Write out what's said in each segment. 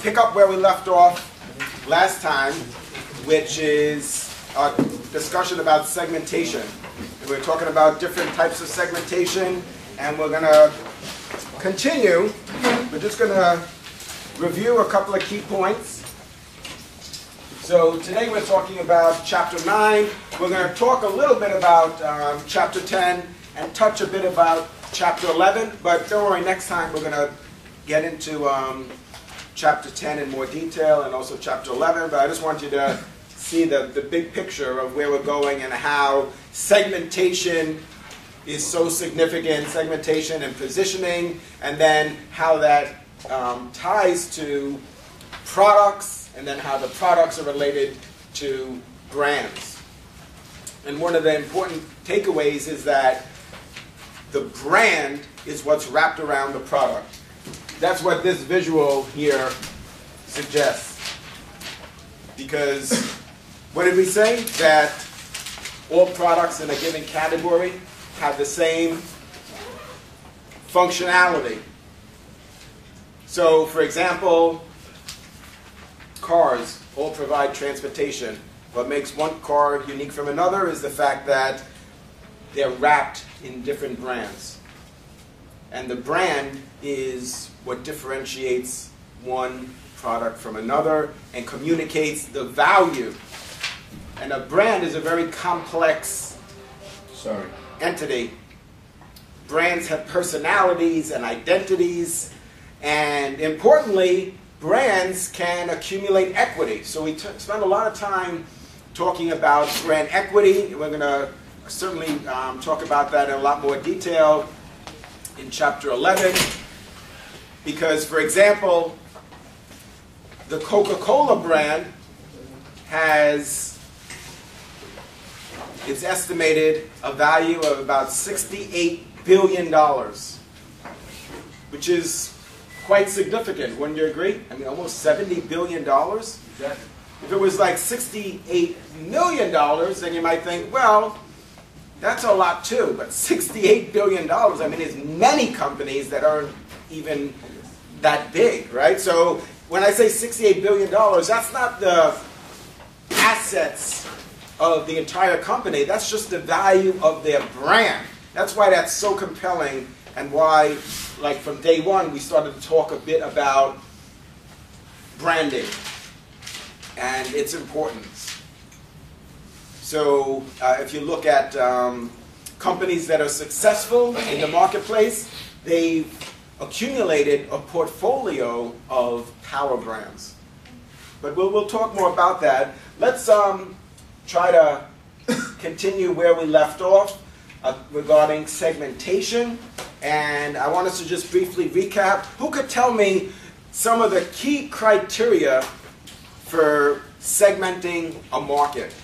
pick up where we left off last time, which is a discussion about segmentation. And we're talking about different types of segmentation, and we're gonna continue. We're just gonna review a couple of key points. So today we're talking about chapter 9. We're going to talk a little bit about um, chapter 10 and touch a bit about chapter 11. But don't worry, next time we're going to get into um, chapter 10 in more detail and also chapter 11. But I just want you to see the, the big picture of where we're going and how segmentation is so significant, segmentation and positioning, and then how that um, ties to products and then how the products are related to brands. And one of the important takeaways is that the brand is what's wrapped around the product. That's what this visual here suggests. Because what did we say? That all products in a given category have the same functionality. So, for example, cars all provide transportation. What makes one car unique from another is the fact that they're wrapped in different brands. And the brand is what differentiates one product from another and communicates the value. And a brand is a very complex Sorry. entity. Brands have personalities and identities, and importantly, brands can accumulate equity. So we spend a lot of time talking about brand equity. We're going to certainly um, talk about that in a lot more detail in chapter 11. Because, for example, the Coca Cola brand has, it's estimated, a value of about $68 billion, which is quite significant, wouldn't you agree? I mean, almost $70 billion. If it was like $68 million, then you might think, well, that's a lot too. But $68 billion, I mean, there's many companies that aren't even that big, right? So when I say $68 billion, that's not the assets of the entire company. That's just the value of their brand. That's why that's so compelling and why like from day one, we started to talk a bit about branding and its importance. So uh, if you look at um, companies that are successful in the marketplace, they've accumulated a portfolio of power brands. But we'll, we'll talk more about that. Let's um, try to continue where we left off uh, regarding segmentation. And I want us to just briefly recap. Who could tell me some of the key criteria for segmenting a market?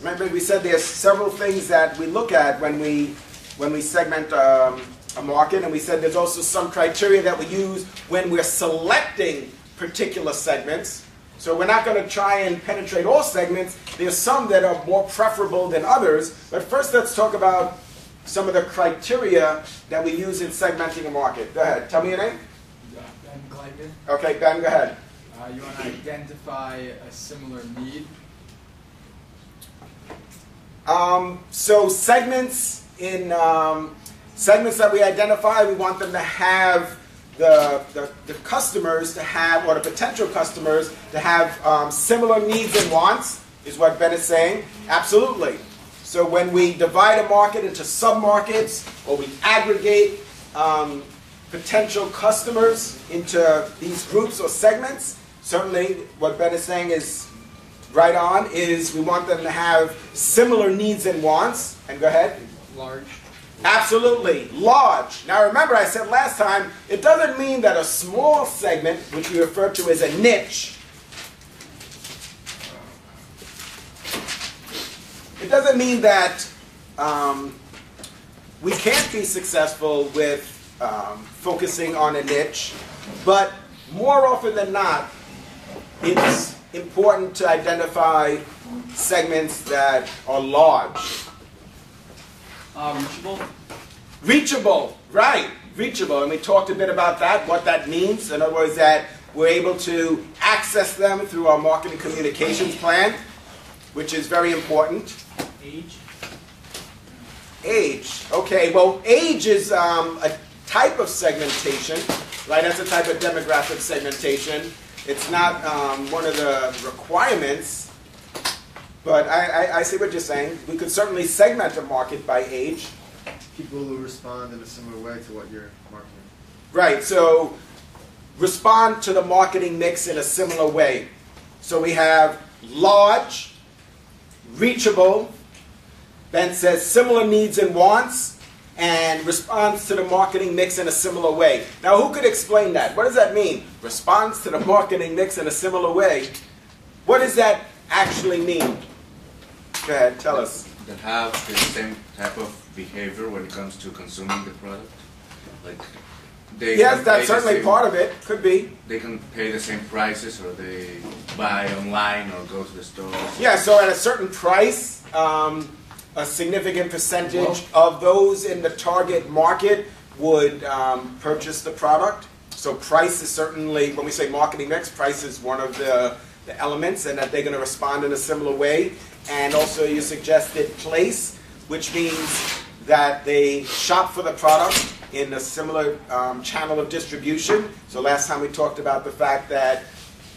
Remember, we said there's several things that we look at when we when we segment um, a market, and we said there's also some criteria that we use when we're selecting particular segments. So we're not going to try and penetrate all segments. There's some that are more preferable than others. But first, let's talk about some of the criteria that we use in segmenting a market. Go ahead. Tell me your name. Ben Gleitman. Okay, Ben, go ahead. Uh, you want to identify a similar need? Um, so segments in um, segments that we identify, we want them to have the, the, the, customers to have, or the potential customers to have um, similar needs and wants, is what Ben is saying. Absolutely. So when we divide a market into sub-markets or we aggregate um, potential customers into these groups or segments, certainly what Ben is saying is right on, is we want them to have similar needs and wants. And go ahead. Large. Absolutely, large. Now remember I said last time, it doesn't mean that a small segment, which we refer to as a niche, It doesn't mean that um, we can't be successful with um, focusing on a niche, but more often than not, it's important to identify segments that are large. Uh, reachable? Reachable, right. reachable. And we talked a bit about that, what that means. In other words, that we're able to access them through our marketing communications plan, which is very important. Age? Age. Okay, well, age is um, a type of segmentation, right? That's a type of demographic segmentation. It's not um, one of the requirements, but I, I, I see what you're saying. We could certainly segment a market by age. People who respond in a similar way to what you're marketing. Right, so respond to the marketing mix in a similar way. So we have large, reachable, Ben says similar needs and wants, and responds to the marketing mix in a similar way. Now, who could explain that? What does that mean? Responds to the marketing mix in a similar way. What does that actually mean? Go ahead, tell us. That have the same type of behavior when it comes to consuming the product, like they Yes, that's certainly same- part of it. Could be. They can pay the same prices, or they buy online, or go to the store. Yeah, so at a certain price, um, a significant percentage of those in the target market would um, purchase the product. So price is certainly, when we say marketing mix, price is one of the, the elements, and that they're going to respond in a similar way. And also, you suggested place, which means that they shop for the product in a similar um, channel of distribution. So last time we talked about the fact that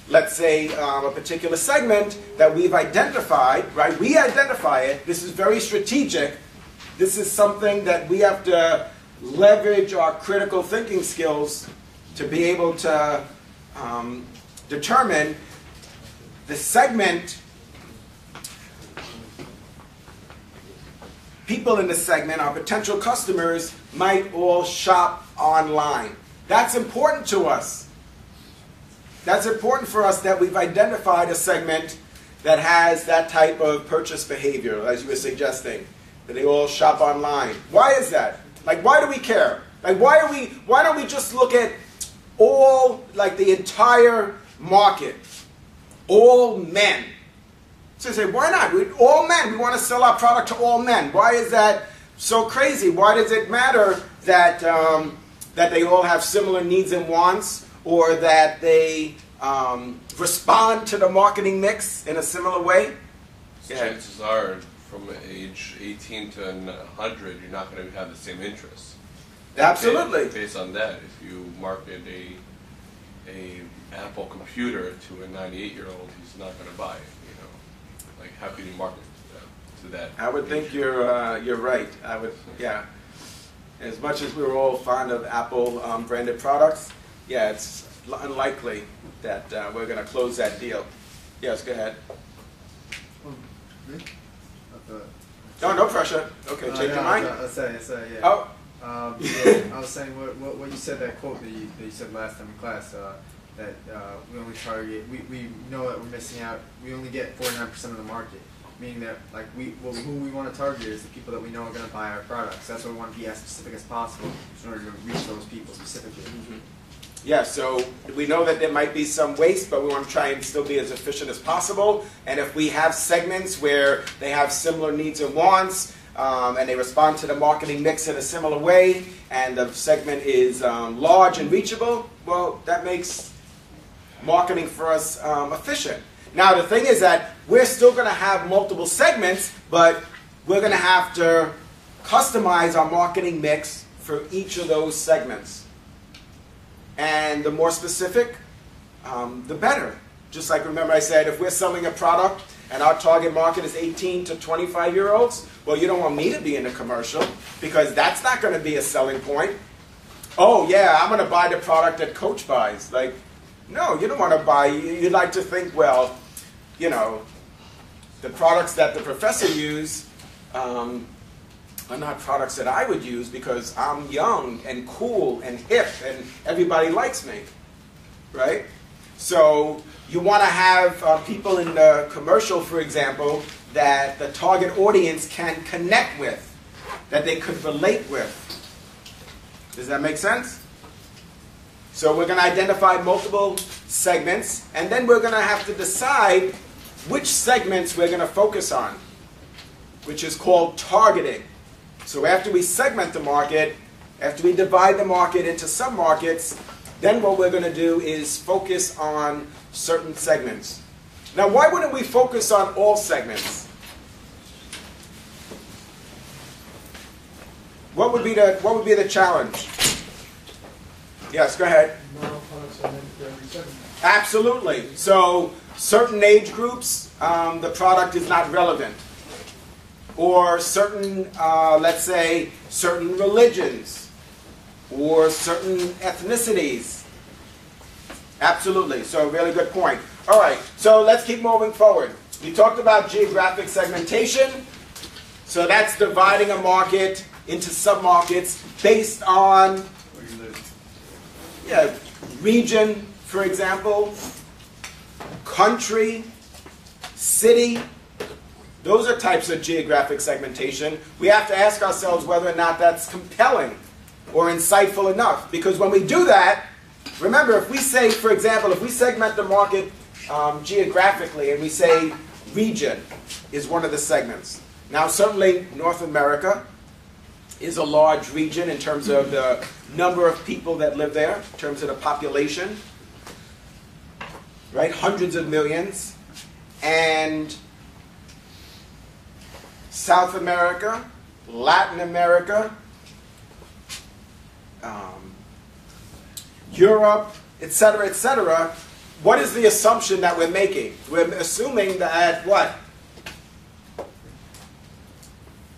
let's say um, a particular segment that we've identified, right? We identify it. This is very strategic. This is something that we have to leverage our critical thinking skills to be able to um, determine the segment. People in this segment, our potential customers, might all shop online. That's important to us. That's important for us that we've identified a segment that has that type of purchase behavior, as you were suggesting, that they all shop online. Why is that? Like, why do we care? Like, why are we? Why don't we just look at all, like, the entire market, all men? So you say, why not? We, all men. We want to sell our product to all men. Why is that so crazy? Why does it matter that um, that they all have similar needs and wants? or that they um, respond to the marketing mix in a similar way? Yeah. Chances are, from age 18 to 100, you're not going to have the same interests. Absolutely. Based, based on that, if you market a a Apple computer to a 98 year old, he's not going to buy it. You know, like how can you market uh, to that? I would think you're uh, you're right. I would, yeah. As much as we were all fond of Apple um, branded products, yeah, it's unlikely that uh, we're going to close that deal. Yes, go ahead. Oh, me? I No, no pressure. Okay, Uh, change no, your I mind. was- I was saying, I said, yeah. Oh, Um, yeah, I was saying what, what, what you said that quote that you, that you said last time in class uh, that uh, we only target we, we know that we're missing out we only get 49% of the market. Meaning that like we well, who we want to target is the people that we know are going to buy our products. That's why we want to be as specific as possible in order to reach those people specifically. Yeah, so we know that there might be some waste, but we want to try and still be as efficient as possible. And if we have segments where they have similar needs and wants, um, and they respond to the marketing mix in a similar way, and the segment is um, large and reachable, well, that makes marketing for us um, efficient. Now, the thing is that we're still going to have multiple segments, but we're going to have to customize our marketing mix for each of those segments. And the more specific, um, the better. Just like remember I said, if we're selling a product and our target market is 18 to 25 year olds, well, you don't want me to be in a commercial because that's not going to be a selling point. Oh, yeah, I'm going to buy the product that Coach buys. Like, no, you don't want to buy. you- You'd like to think, well, you know, the products that the professor used um, are not products that I would use because I'm young and cool and hip and everybody likes me, right? So you want to have uh, people in the commercial, for example, that the target audience can connect with, that they could relate with. Does that make sense? So we're going to identify multiple segments, and then we're going to have to decide which segments we're going to focus on, which is called targeting. So after we segment the market, after we divide the market into submarkets, then what we're going to do is focus on certain segments. Now, why wouldn't we focus on all segments? What would be the what would be the challenge? Yes, go ahead. Absolutely. So certain age groups, um, the product is not relevant, or certain, uh, let's say, certain religions, or certain ethnicities. Absolutely. So really good point. All right. So let's keep moving forward. We talked about geographic segmentation. So that's dividing a market into submarkets based on. Yeah, region, for example, country, city. Those are types of geographic segmentation. We have to ask ourselves whether or not that's compelling or insightful enough. Because when we do that, remember, if we say, for example, if we segment the market um, geographically and we say region is one of the segments. Now, certainly North America is a large region in terms of the number of people that live there, in terms of the population, right? Hundreds of millions. And South America, Latin America, um, Europe, etc., etc. What is the assumption that we're making? We're assuming that what?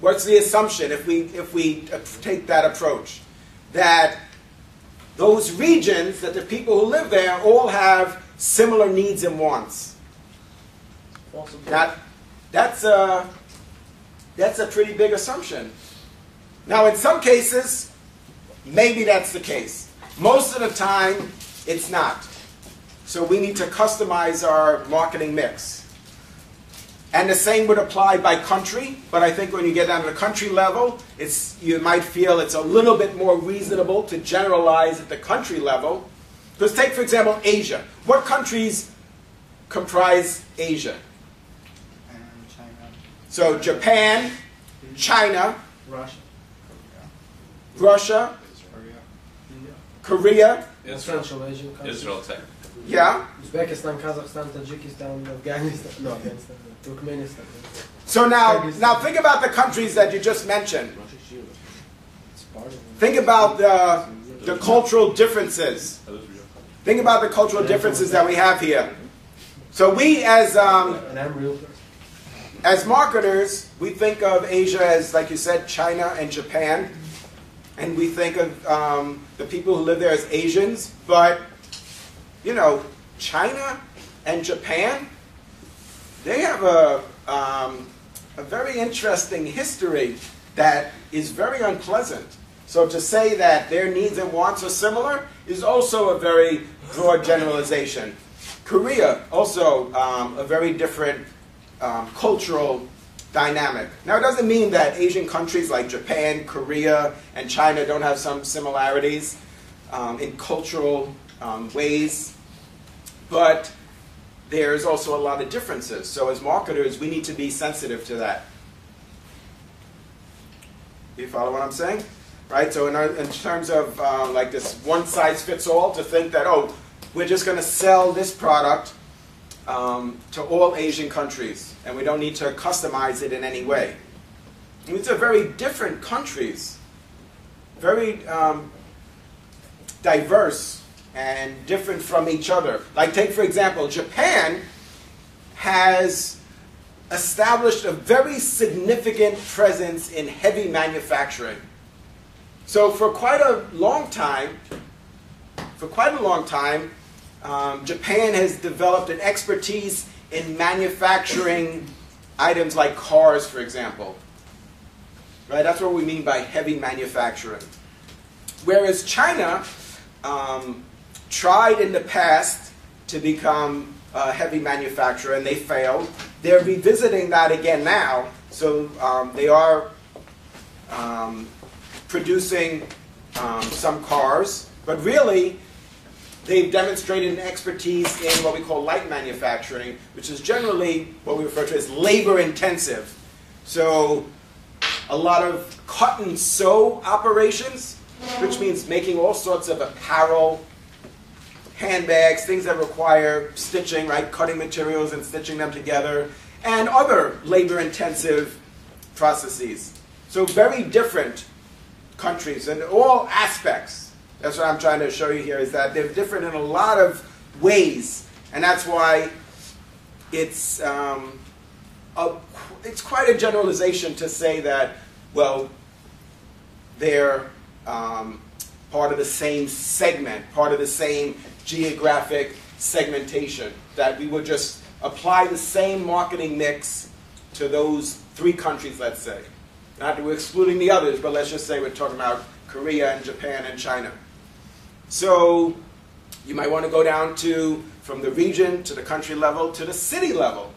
What's the assumption if we if we take that approach? That those regions, that the people who live there all have similar needs and wants. That that's a that's a pretty big assumption. Now, in some cases, maybe that's the case. Most of the time, it's not. So we need to customize our marketing mix. And the same would apply by country, but I think when you get down to the country level, it's, you might feel it's a little bit more reasonable to generalize at the country level. Because take, for example, Asia. What countries comprise Asia? China. So Japan, China, Russia. Russia, Korea. India. Korea, Israel, Central Asian countries. Israel tech. yeah. Uzbekistan, Kazakhstan, Tajikistan, Afghanistan. No, Afghanistan. Turkmenistan. So now, now think about the countries that you just mentioned. It's part of it. Think about the, the cultural differences. Think about the cultural differences that we have here. So we, as um, And I'm real person. as marketers, we think of Asia as, like you said, China and Japan, and we think of um, the people who live there as Asians. But you know, China and Japan, they have a um, a very interesting history that is very unpleasant. So to say that their needs and wants are similar is also a very broad generalization. Korea, also um, a very different um, cultural dynamic. Now, it doesn't mean that Asian countries like Japan, Korea, and China don't have some similarities um, in cultural um, ways, but there's also a lot of differences. So, as marketers, we need to be sensitive to that. You follow what I'm saying? Right? So, in, our, in terms of uh, like this one size fits all, to think that, oh, we're just going to sell this product um, to all Asian countries, and we don't need to customize it in any way. These are very different countries, very um, diverse and different from each other. Like, take for example, Japan has established a very significant presence in heavy manufacturing. So, for quite a long time, for quite a long time, um, Japan has developed an expertise in manufacturing items like cars, for example. Right? That's what we mean by heavy manufacturing. Whereas China um, tried in the past to become a heavy manufacturer and they failed. They're revisiting that again now. So um, they are um, producing um, some cars, but really they've demonstrated an expertise in what we call light manufacturing, which is generally what we refer to as labor intensive. So, a lot of cut and sew operations, which means making all sorts of apparel, handbags, things that require stitching, right? Cutting materials and stitching them together, and other labor intensive processes. So, very different countries in all aspects. That's what I'm trying to show you here is that they're different in a lot of ways, and that's why it's um, a, it's quite a generalization to say that well they're um, part of the same segment, part of the same geographic segmentation. That we would just apply the same marketing mix to those three countries, let's say. Not that we're excluding the others, but let's just say we're talking about Korea and Japan and China. So you might want to go down to from the region to the country level to the city level.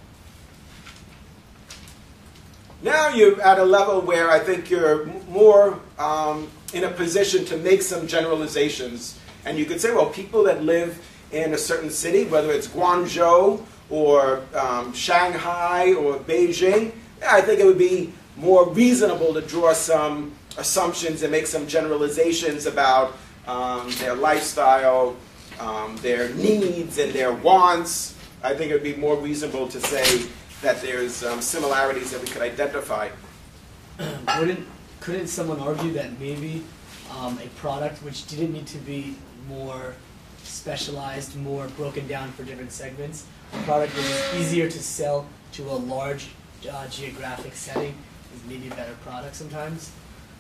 Now you're at a level where I think you're more um, in a position to make some generalizations. And you could say, well, people that live in a certain city, whether it's Guangzhou or um, Shanghai or Beijing, I think it would be more reasonable to draw some assumptions and make some generalizations about um, their lifestyle, um, their needs, and their wants. I think it would be more reasonable to say that there's um, similarities that we could identify. Wouldn't couldn't someone argue that maybe um, a product which didn't need to be more specialized, more broken down for different segments, a product that is easier to sell to a large uh, geographic setting is maybe a better product sometimes.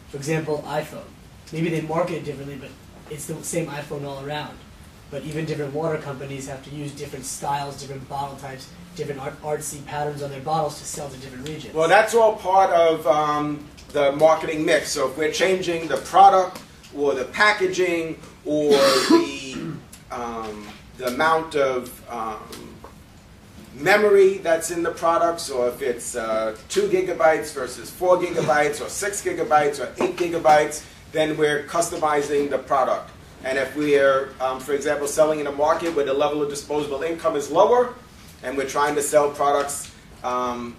For example, iPhone. Maybe they market it differently, but it's the same iPhone all around. But even different water companies have to use different styles, different bottle types, different art- artsy patterns on their bottles to sell to different regions. Well, that's all part of um, the marketing mix. So if we're changing the product or the packaging or the um, the amount of um, memory that's in the products, or if it's uh, two gigabytes versus four gigabytes, or six gigabytes, or eight gigabytes, then we're customizing the product. And if we're, um, for example, selling in a market where the level of disposable income is lower, and we're trying to sell products um,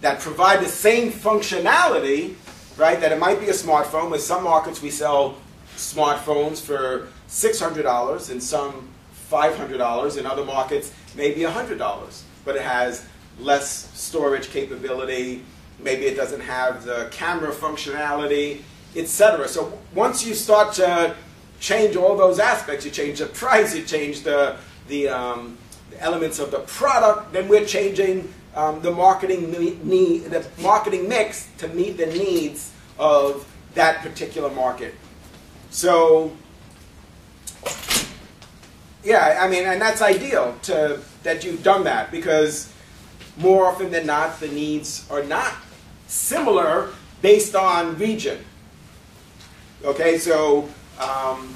that provide the same functionality, right? That it might be a smartphone. With some markets, we sell smartphones for $600 and some $500. In other markets, maybe $100. But it has less storage capability. Maybe it doesn't have the camera functionality, etc. So once you start to change all those aspects, you change the price, you change the, the, um, the elements of the product, then we're changing um, the marketing need, the marketing mix to meet the needs of that particular market. So, yeah, I mean, and that's ideal to that you've done that because more often than not, the needs are not similar based on region. Okay, so um,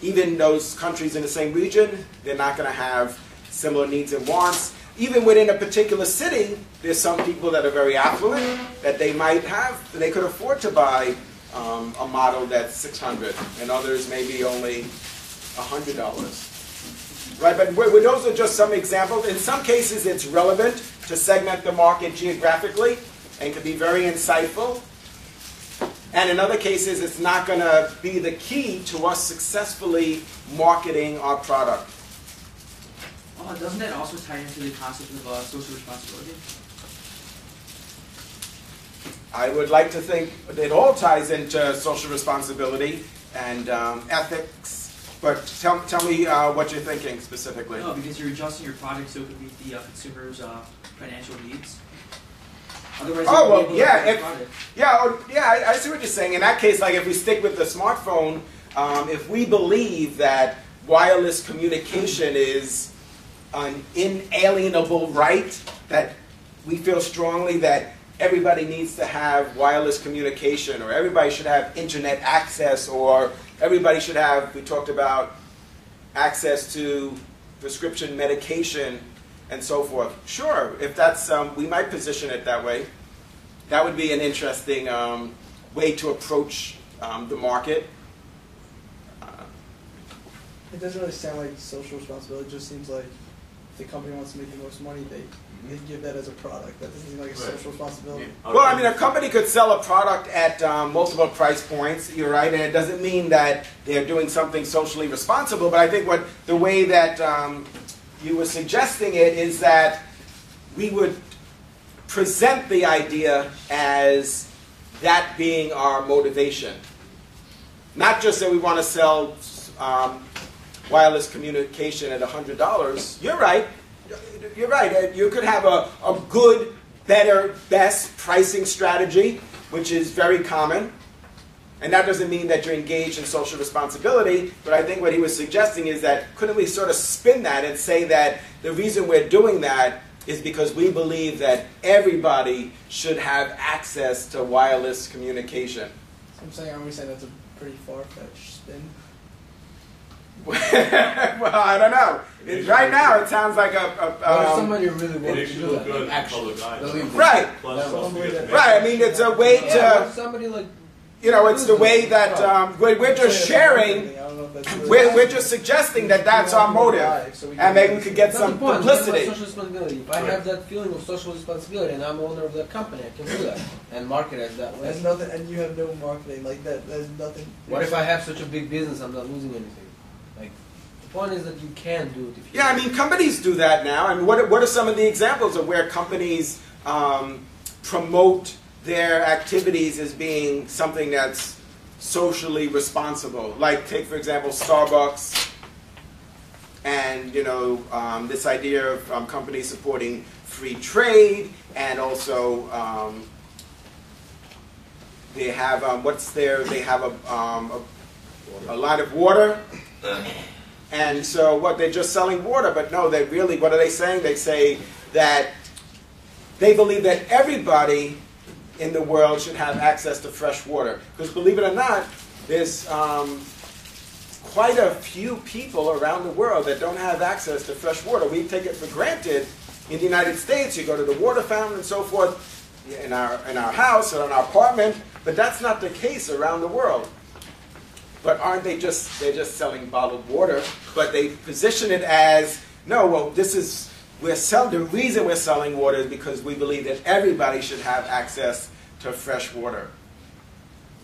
even those countries in the same region, they're not going to have similar needs and wants. Even within a particular city, there's some people that are very affluent that they might have, they could afford to buy um, a model that's 600, and others maybe only $100. Right, but those are just some examples. In some cases, it's relevant to segment the market geographically and can be very insightful. And in other cases, it's not going to be the key to us successfully marketing our product. Uh, doesn't that also tie into the concept of uh, social responsibility? I would like to think it all ties into social responsibility and um, ethics. But tell, tell me uh, what you're thinking specifically. No, because you're adjusting your product so it could meet the uh, consumer's uh, financial needs. Otherwise, Oh, well, won't be able to yeah, if- Yeah, or, yeah, I, I see what you're saying. In that case, like if we stick with the smartphone, um, if we believe that wireless communication is an inalienable right, that we feel strongly that everybody needs to have wireless communication, or everybody should have internet access, or everybody should have, we talked about access to prescription medication and so forth. Sure, if that's, um, we might position it that way. That would be an interesting um, way to approach um, the market. It doesn't really sound like social responsibility. It just seems like the company wants to make the most money, they you give that as a product. That doesn't seem like a social responsibility. Well, I mean, a company could sell a product at um, multiple price points. You're right, and it doesn't mean that they're doing something socially responsible. But I think what the way that um, you were suggesting it is that we would present the idea as that being our motivation, not just that we want to sell um, wireless communication at hundred dollars. You're right. You're right. Uh, You could have a, a good, better, best pricing strategy, which is very common. And that doesn't mean that you're engaged in social responsibility, but I think what he was suggesting is that couldn't we sort of spin that and say that the reason we're doing that is because we believe that everybody should have access to wireless communication. So I'm saying, are we saying that's a pretty far-fetched spin? Well, I don't know. It- right now, it sounds like a, a But if um, somebody really It wants to do that, good in actually, public eye. believe me. right, Plus, That's also one way you get to- to right. I mean, it's a way Yeah, to, but somebody like you know, it's the way that um, we're, we're just sharing. I don't know if that's really- We're, we're just suggesting that that's our motive, So we and maybe we could get some the point, it's about publicity. Social responsibility. If I have that feeling of social responsibility and I'm owner of that company, I can do that and market it that way. There's nothing, and you have no marketing like that. There's nothing. What if I have such a big business, I'm not losing anything? Like, the point is that you can do it if you. Yeah, I mean, companies do that now. I mean, what are, what are some of the examples of where companies um, promote their activities as being something that's socially responsible? Like, take for example, Starbucks, and you know, um, this idea of um, companies supporting free trade, and also um, they have um, what's their they have a, um, a a line of water. And so what, they're just selling water, but no, they really, what are they saying? They say that they believe that everybody in the world should have access to fresh water. Because believe it or not, there's um, quite a few people around the world that don't have access to fresh water. We take it for granted in the United States. You go to the water fountain and so forth in our, in our house or in our apartment, but that's not the case around the world. But aren't they just they're just selling bottled water? But they position it as no. Well, this is we're selling. The reason we're selling water is because we believe that everybody should have access to fresh water.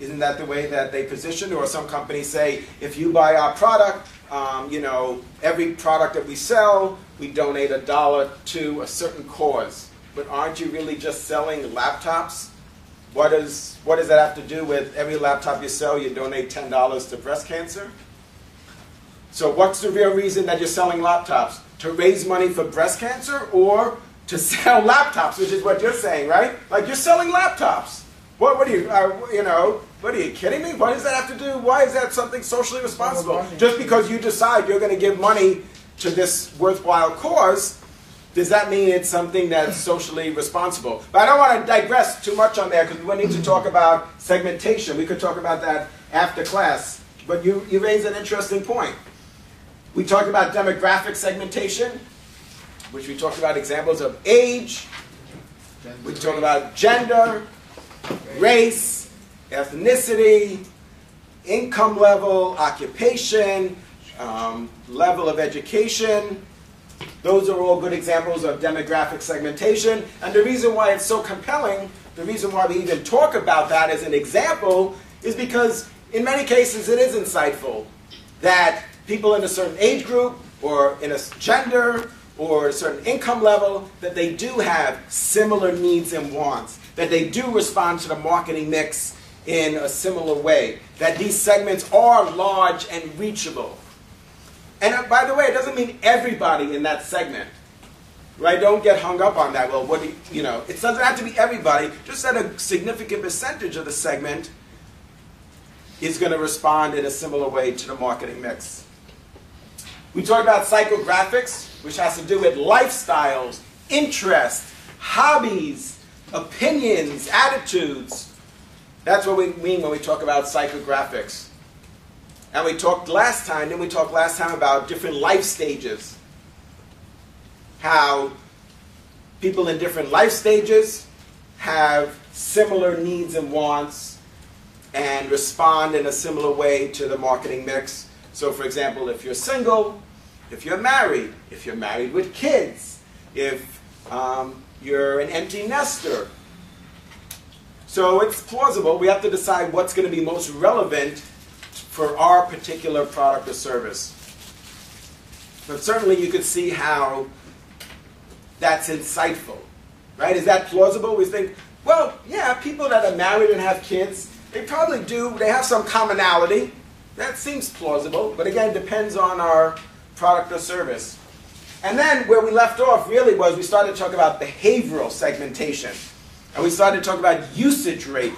Isn't that the way that they position? Or some companies say, if you buy our product, um, you know, every product that we sell, we donate a dollar to a certain cause. But aren't you really just selling laptops? What, is, what does that have to do with every laptop you sell, you donate $10 to breast cancer? So, what's the real reason that you're selling laptops? To raise money for breast cancer or to sell laptops, which is what you're saying, right? Like, you're selling laptops. What, what are you, uh, you know, what are you kidding me? What does that have to do? Why is that something socially responsible? Just because you decide you're going to give money to this worthwhile cause, does that mean it's something that's socially responsible? But I don't want to digress too much on there because we need to talk about segmentation. We could talk about that after class. But you, you raise an interesting point. We talked about demographic segmentation, which we talked about examples of age. We talked about gender, race, ethnicity, income level, occupation, um, level of education. Those are all good examples of demographic segmentation. And the reason why it's so compelling, the reason why we even talk about that as an example, is because in many cases it is insightful that people in a certain age group or in a gender or a certain income level, that they do have similar needs and wants, that they do respond to the marketing mix in a similar way, that these segments are large and reachable. And uh, by the way, it doesn't mean everybody in that segment. Right? Don't get hung up on that. Well, what do you, you know, it doesn't have to be everybody, just that a significant percentage of the segment is going to respond in a similar way to the marketing mix. We talked about psychographics, which has to do with lifestyles, interests, hobbies, opinions, attitudes. That's what we mean when we talk about psychographics. And we talked last time, then we talked last time about different life stages. How people in different life stages have similar needs and wants and respond in a similar way to the marketing mix. So, for example, if you're single, if you're married, if you're married with kids, if Um, you're an empty nester. So it's plausible. We have to decide what's going to be most relevant for our particular product or service. But certainly you could see how that's insightful, right? Is that plausible? We think, well, yeah, people that are married and have kids, they probably do, they have some commonality. That seems plausible, but again, depends on our product or service. And then where we left off really was we started to talk about behavioral segmentation. And we started to talk about usage rate.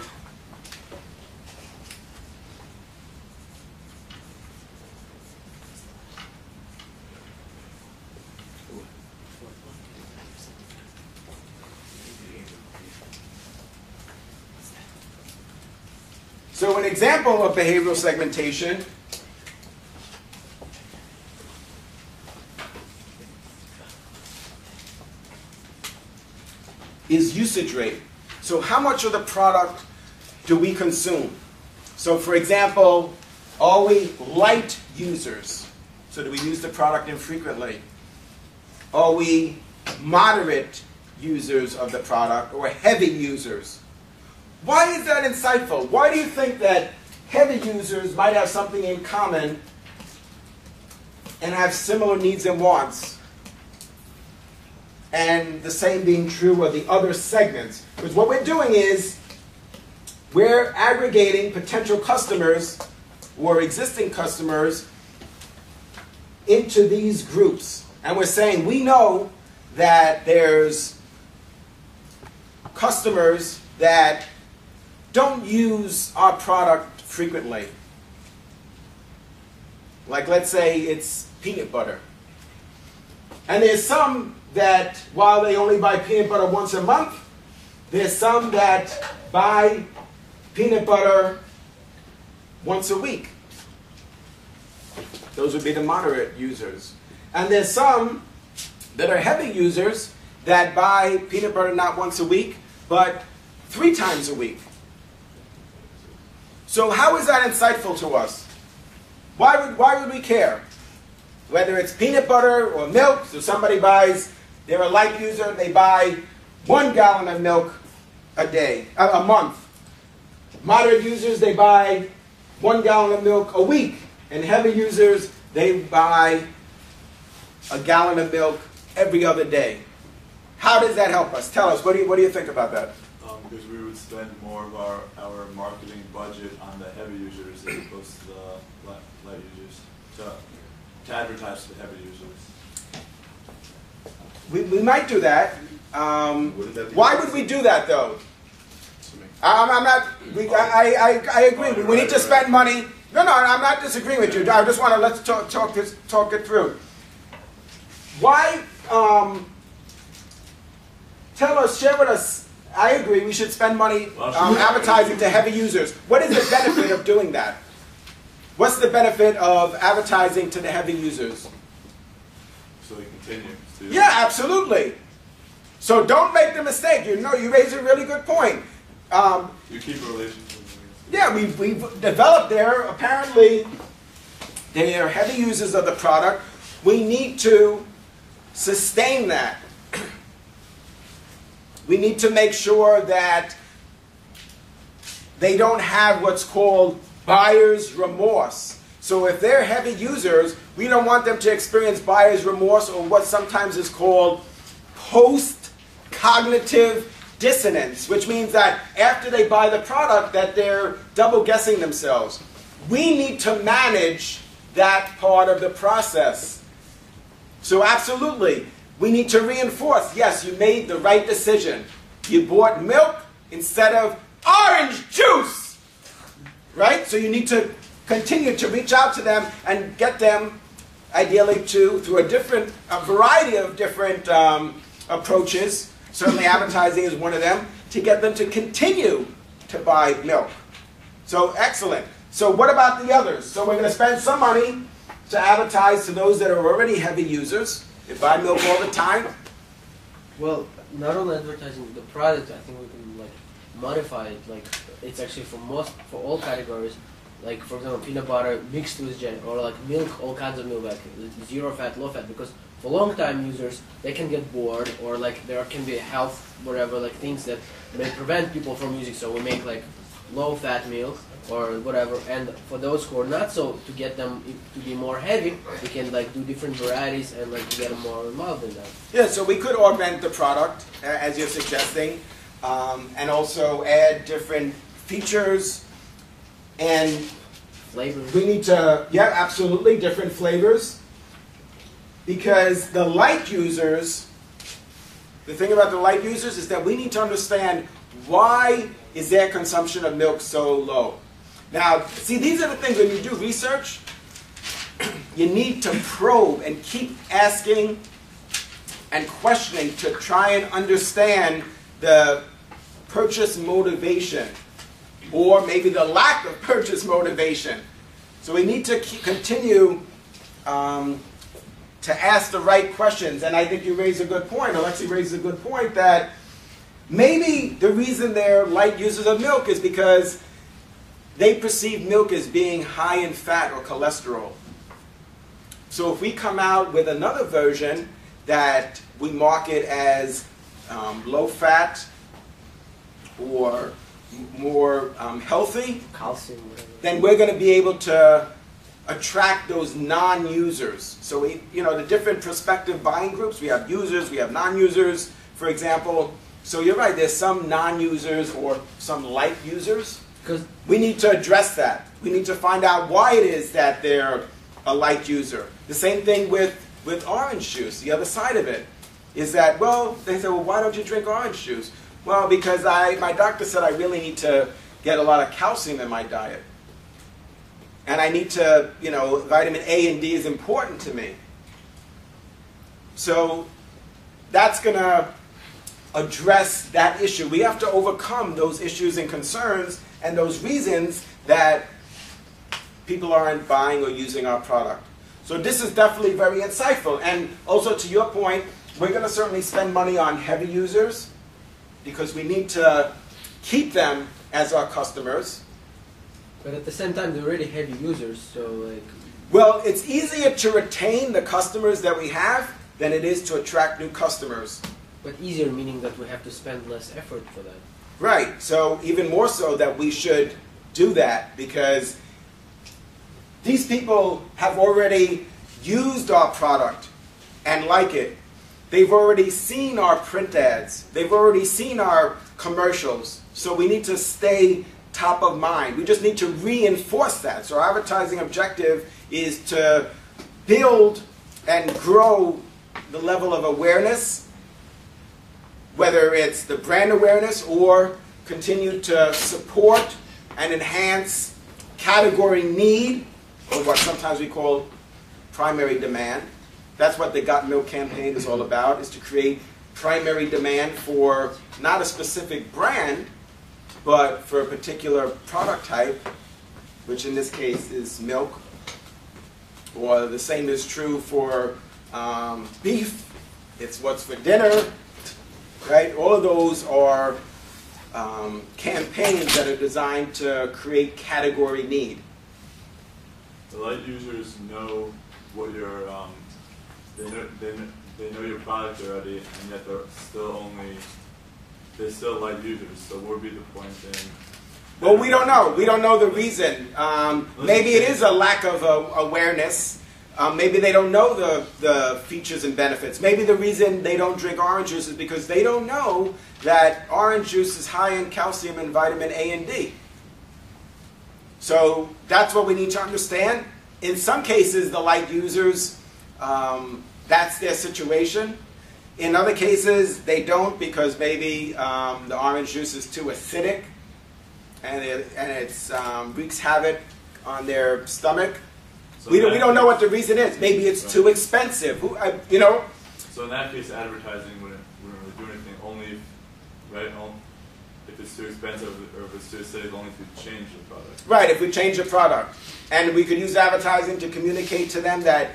So an example of behavioral segmentation is usage rate. So how much of the product do we consume? So for example, are we light users? So do we use the product infrequently? Are we moderate users of the product or heavy users? Why is that insightful? Why do you think that heavy users might have something in common and have similar needs and wants? And the same being true of the other segments. Because what we're doing is we're aggregating potential customers or existing customers into these groups. And we're saying we know that there's customers that don't use our product frequently. Like, let's say it's peanut butter. And there's some that, while they only buy peanut butter once a month, there's some that buy peanut butter once a week. Those would be the moderate users. And there's some that are heavy users that buy peanut butter not once a week, but three times a week. So how is that insightful to us? Why would, why would we care? Whether it's peanut butter or milk, so somebody buys, they're a light user, they buy one gallon of milk a day, a, a month. Moderate users, they buy one gallon of milk a week. And heavy users, they buy a gallon of milk every other day. How does that help us? Tell us, what do you, what do you think about that? Because we would spend more of our, our marketing budget on the heavy users as opposed to the light, light users, to, to advertise to the heavy users. We, we might do that. Um, that why would we do that though? I'm, I'm not. We, I, I, I agree. We need to spend money. No, no, I'm not disagreeing with you. I just want to let's talk, talk this, talk it through. Why? Um, tell us, share with us. I agree. We should spend money um, advertising to heavy users. What is the benefit of doing that? What's the benefit of advertising to the heavy users? So they continue to. Yeah, absolutely. So don't make the mistake. You know, you raise a really good point. Um, You keep a relationship. yeah, we've, we've developed there. Apparently, they are heavy users of the product. We need to sustain that. We need to make sure that they don't have what's called buyer's remorse. So if they're heavy users, we don't want them to experience buyer's remorse or what sometimes is called post cognitive dissonance, which means that after they buy the product that they're double guessing themselves. We need to manage that part of the process. So absolutely, we need to reinforce, yes, you made the right decision. You bought milk instead of orange juice. Right? So you need to continue to reach out to them and get them ideally to through a different a variety of different um, approaches certainly advertising is one of them to get them to continue to buy milk so excellent so what about the others so we're going to spend some money to advertise to those that are already heavy users they buy milk all the time Well, not only advertising the product, I think we can like modify it. Like it's actually for most for all categories. like for example peanut butter mixed with jam or like milk, all kinds of milk, like zero fat, low fat, because for long time users they can get bored or like there can be health whatever like things that may prevent people from using. So we make like low fat milk or whatever, and for those who are not so to get them to be more heavy, we can like do different varieties and like get them more involved in that. Yeah, so we could augment the product, a- as you're suggesting, um, and also add different features. And Flavors. we need to, yeah, absolutely, different flavors. Because the light users, the thing about the light users is that we need to understand why is their consumption of milk so low. Now, see, these are the things when you do research, you need to probe and keep asking and questioning to try and understand the purchase motivation or maybe the lack of purchase motivation. So we need to continue um, to ask the right questions. And I think you raise a good point. Alexi raises a good point that maybe the reason they're light users of milk is because they perceive milk as being high in fat or cholesterol. So if we come out with another version that we market as um, low fat or more um, healthy, Calcium. Then we're going to be able to attract those non-users. So we, you know, the different prospective buying groups. We have users, we have non-users, for example. So you're right. There's some non-users or some light users. Because We need to address that. We need to find out why it is that they're a light user. The same thing with, with orange juice. The other side of it is that, well, they say, well, why don't you drink orange juice? Well, because I, my doctor said I really need to get a lot of calcium in my diet. And I need to, you know, vitamin A and D is important to me. So that's going to address that issue. We have to overcome those issues and concerns and those reasons that people aren't buying or using our product. So this is definitely very insightful. And also to your point, we're going to certainly spend money on heavy users because we need to keep them as our customers. But at the same time, they're already heavy users, so like Well, it's easier to retain the customers that we have than it is to attract new customers. But easier meaning that we have to spend less effort for that. Right. So even more so that we should do that because these people have already used our product and like it. They've already seen our print ads. They've already seen our commercials. So we need to stay top of mind. We just need to reinforce that. So our advertising objective is to build and grow the level of awareness whether it's the brand awareness or continue to support and enhance category need, or what sometimes we call primary demand. That's what the Got Milk campaign is all about, is to create primary demand for not a specific brand, but for a particular product type, which in this case is milk. Or the same is true for um, beef. It's what's for dinner, right? All of those are um, campaigns that are designed to create category need. The light users know what your um, they know they know, they know your product already, and yet they're still only they're still light users. So what would be the point in? Well, we don't know. We don't know the reason. Um, maybe it is a lack of uh, awareness. Um, maybe they don't know the, the features and benefits. Maybe the reason they don't drink orange juice is because they don't know that orange juice is high in calcium and vitamin A and D. So that's what we need to understand. In some cases, the light users, um, that's their situation. In other cases, they don't because maybe um, the orange juice is too acidic and it and it's um, wreaks havoc on their stomach. So we don't, we don't know what the reason is. Maybe it's too expensive. Who, I, you know, So in that case, advertising wouldn't, wouldn't really do anything. Only if, right? on- If it's too expensive or if it's too acidic, only if change the product. right? If we change the product, and we could use advertising to communicate to them that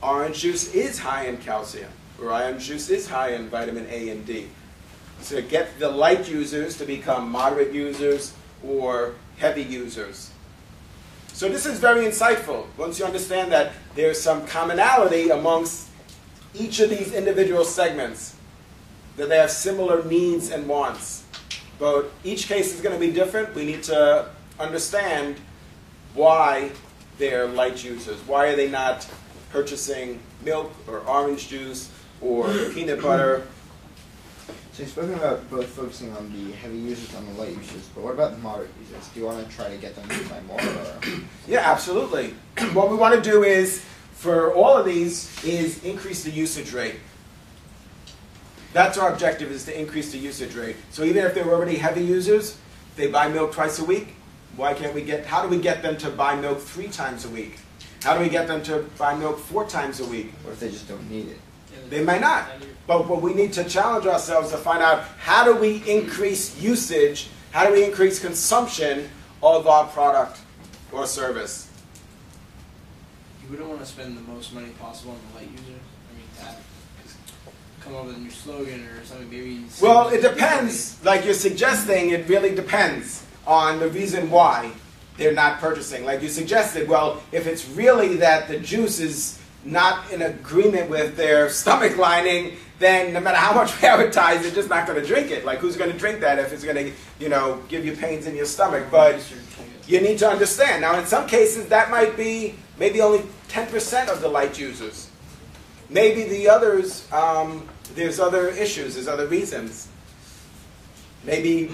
orange juice is high in calcium, or orange juice is high in vitamin A and D. So get the light users to become moderate users or heavy users. So this is very insightful. Once you understand that there's some commonality amongst each of these individual segments, that they have similar needs and wants. But each case is going to be different. We need to understand why they're light users. Why are they not purchasing milk or orange juice or peanut butter? So you've spoken about both focusing on the heavy users and the light users, but what about the moderate users? Do you want to try to get them to buy more? Or? Yeah, absolutely. what we want to do is, for all of these, is increase the usage rate. That's our objective, is to increase the usage rate. So even if they're already heavy users, they buy milk twice a week, why can't we get, how do we get them to buy milk three times a week? How do we get them to buy milk four times a week? What if they just don't need it? They may not. But what we need to challenge ourselves to find out how do we increase usage, how do we increase consumption of our product or service? You wouldn't want to spend the most money possible on the light users. I mean, come up with a new slogan or something. Maybe. Well, it depends. Like you're suggesting, it really depends on the reason why they're not purchasing. Like you suggested, well, if it's really that the juice is not in agreement with their stomach lining, then no matter how much we advertise, they're just not going to drink it. Like who's going to drink that if it's going to, you know, give you pains in your stomach? But you need to understand. Now, in some cases, that might be maybe only 10% of the light users. Maybe the others, um, there's other issues, there's other reasons. Maybe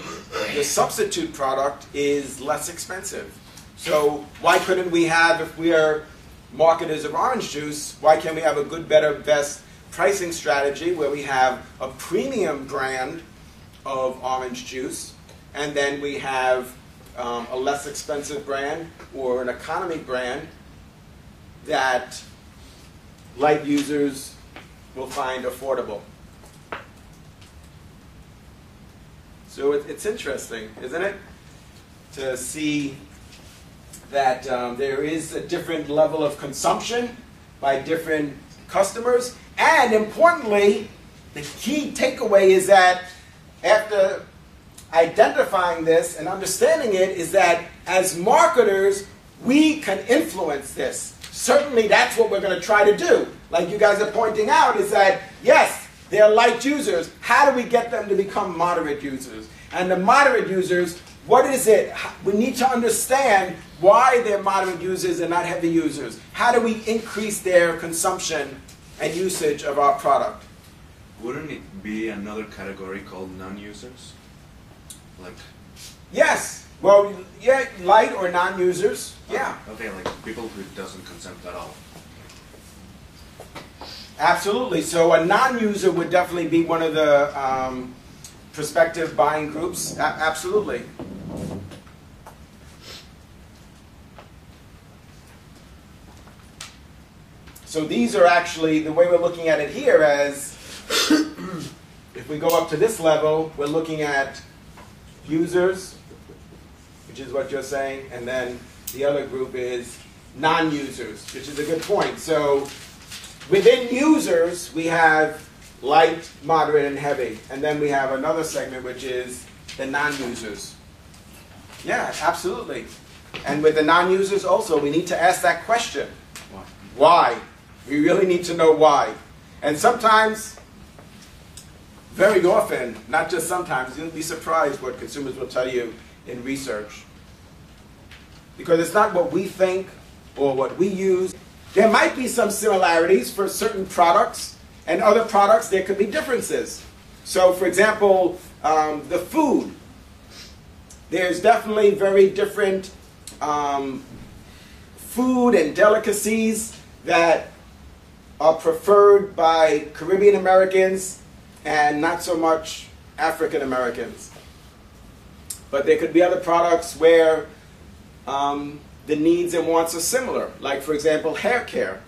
the substitute product is less expensive. So why couldn't we have, if we are marketers of orange juice, why can't we have a good, better, best pricing strategy where we have a premium brand of orange juice, and then we have um, a less expensive brand or an economy brand that light users will find affordable. So it, it's interesting, isn't it, to see that um, there is a different level of consumption by different customers, and importantly, the key takeaway is that after identifying this and understanding it, is that as marketers, we can influence this. Certainly, that's what we're going to try to do. Like you guys are pointing out, is that yes, they're light users. How do we get them to become moderate users? And the moderate users, what is it? We need to understand why they're moderate users and not heavy users. How do we increase their consumption and usage of our product? Wouldn't it be another category called non-users? Like, Yes. Well, yeah, light or non-users. Yeah, okay, like people who doesn't consume at all. absolutely. So a non-user would definitely be one of the um, prospective buying groups. A- absolutely. So these are actually the way we're looking at it here as if we go up to this level, we're looking at users, which is what you're saying, and then the other group is non-users, which is a good point. So within users, we have light, moderate, and heavy, and then we have another segment which is the non-users. Yeah, absolutely. And with the non-users also, we need to ask that question. Why? Why? We really need to know why. And sometimes, very often, not just sometimes, you'll be surprised what consumers will tell you in research. Because it's not what we think or what we use. There might be some similarities for certain products, and other products there could be differences. So, for example, um, the food. There's definitely very different um, food and delicacies that are preferred by Caribbean Americans and not so much African Americans. But there could be other products where um, the needs and wants are similar, like, for example, hair care.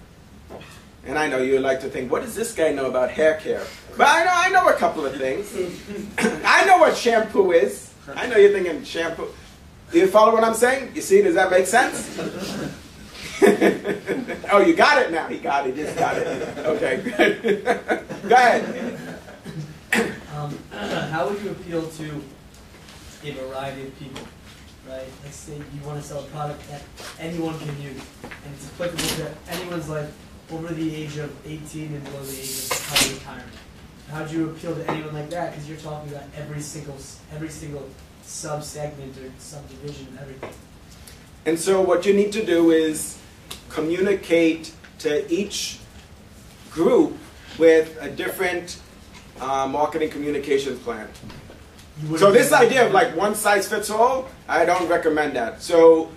And I know you like to think, what does this guy know about hair care? But I know, I know a couple of things. I know what shampoo is. I know you're thinking shampoo. Do you follow what I'm saying? You see, does that make sense? oh, you got it now. He got it. He just got it. Okay. Go ahead. Um, how would you appeal to a variety of people? right? Let's say you want to sell a product that anyone can use, and it's applicable to anyone's life over the age of 18 and below the age of retirement. How do you appeal to anyone like that? Because you're talking about every single every single sub segment or subdivision of everything. And so what you need to do is communicate to each group with a different uh, marketing communications plan. So this idea of like one size fits all, I don't recommend that. So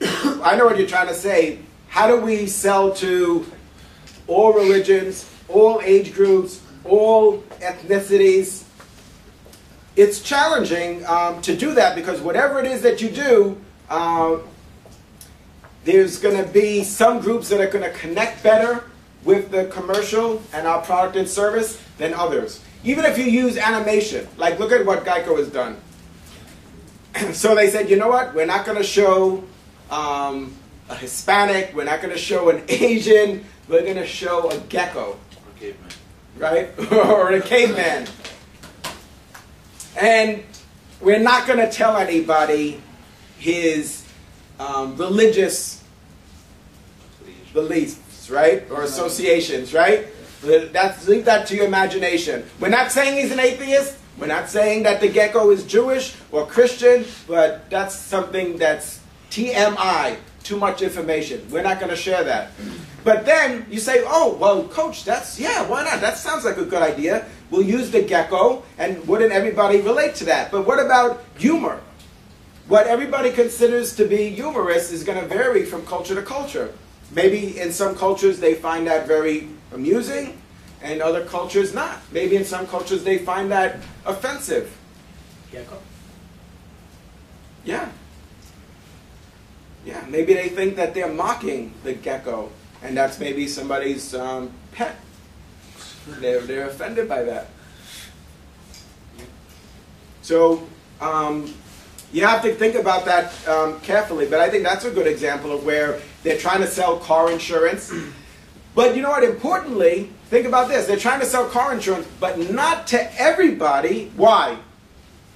I know what you're trying to say. How do we sell to all religions, all age groups, all ethnicities? It's challenging um, to do that because whatever it is that you do, uh, there's going to be some groups that are going to connect better with the commercial and our product and service than others. Even if you use animation, like look at what Geico has done. so they said, you know what? We're not going to show um, a Hispanic. We're not going to show an Asian. We're going to show a gecko, man. right? or a caveman. And we're not going to tell anybody his um, religious beliefs, right? Or associations, right? That's, leave that to your imagination. We're not saying he's an atheist. We're not saying that the gecko is Jewish or Christian, but that's something that's TMI, too much information. We're not going to share that. But then you say, oh, well, coach, that's, yeah, why not? That sounds like a good idea. We'll use the gecko, and wouldn't everybody relate to that? But what about humor? What everybody considers to be humorous is going to vary from culture to culture. Maybe in some cultures they find that very amusing, and other cultures not. Maybe in some cultures they find that offensive. Gecko. Yeah. Yeah, maybe they think that they're mocking the gecko, and that's maybe somebody's um, pet. They're, they're offended by that. So, um, you have to think about that um, carefully, but I think that's a good example of where they're trying to sell car insurance. But you know what? Importantly, think about this. They're trying to sell car insurance, but not to everybody. Why?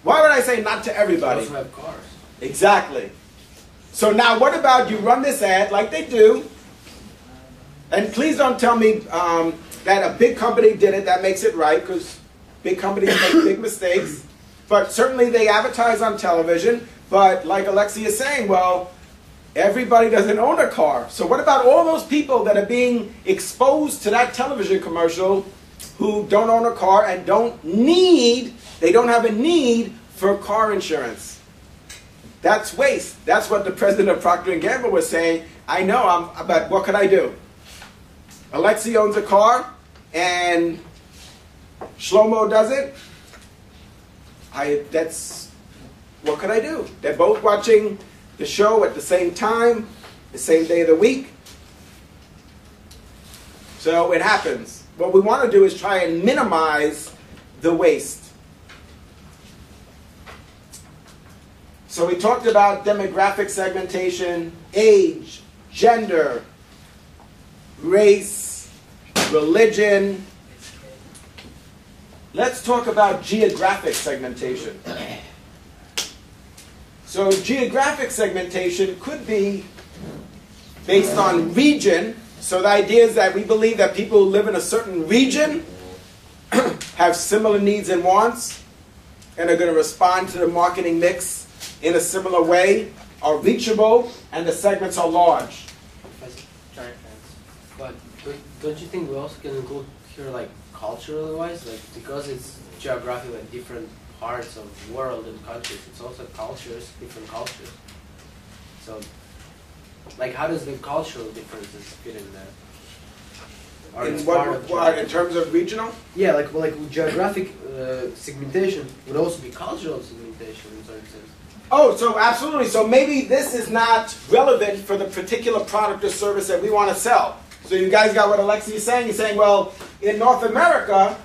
Why would I say not to They everybody? also have cars. Exactly. So now, what about you run this ad like they do? And please don't tell me um, that a big company did it. That makes it right because big companies make big mistakes. But certainly they advertise on television. But like Alexi is saying, well, everybody doesn't own a car. So what about all those people that are being exposed to that television commercial who don't own a car and don't need, they don't have a need for car insurance? That's waste. That's what the president of Procter Gamble was saying. I know, I'm, but what could I do? Alexi owns a car, and Shlomo doesn't. I that's what could I do? They're both watching the show at the same time, the same day of the week. So it happens. What we want to do is try and minimize the waste. So we talked about demographic segmentation, age, gender, race, religion. Let's talk about geographic segmentation. So geographic segmentation could be based on region. So the idea is that we believe that people who live in a certain region have similar needs and wants and are going to respond to the marketing mix in a similar way, are reachable, and the segments are large. Giant fans. But don't- you think we also can include here like culturally wise, like because it's geographically like different parts of world and countries, it's also cultures, different cultures. So, like, how does the cultural differences fit in there? Or In what, what, in terms of regional? Yeah, like well, like geographic uh, segmentation would also be cultural segmentation in certain sense. Oh, so absolutely. So maybe this is not relevant for the particular product or service that we want to sell. So you guys got what Alexi is saying? He's saying, well, in North America,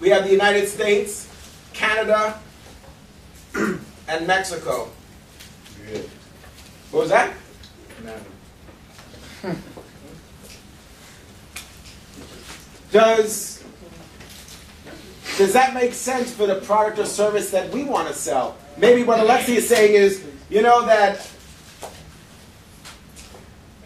we have the United States, Canada, and Mexico. What was that? Does does that make sense for the product or service that we want to sell? Maybe what Alexi is saying is, you know, that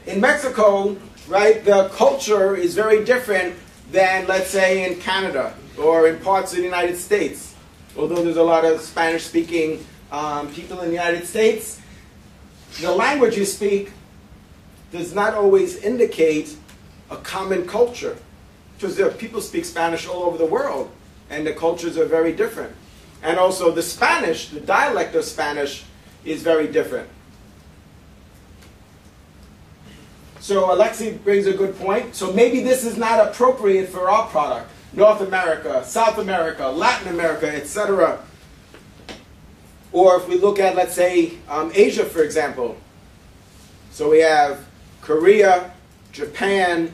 in Mexico, right, the culture is very different than, let's say, in Canada or in parts of the United States. Although there's a lot of Spanish speaking um, people in the United States, the language you speak does not always indicate a common culture. Because people speak Spanish all over the world, and the cultures are very different. And also the Spanish, the dialect of Spanish is very different. So Alexi brings a good point. So maybe this is not appropriate for our product. North America, South America, Latin America, etc. Or if we look at, let's say, um, Asia, for example. So we have Korea, Japan,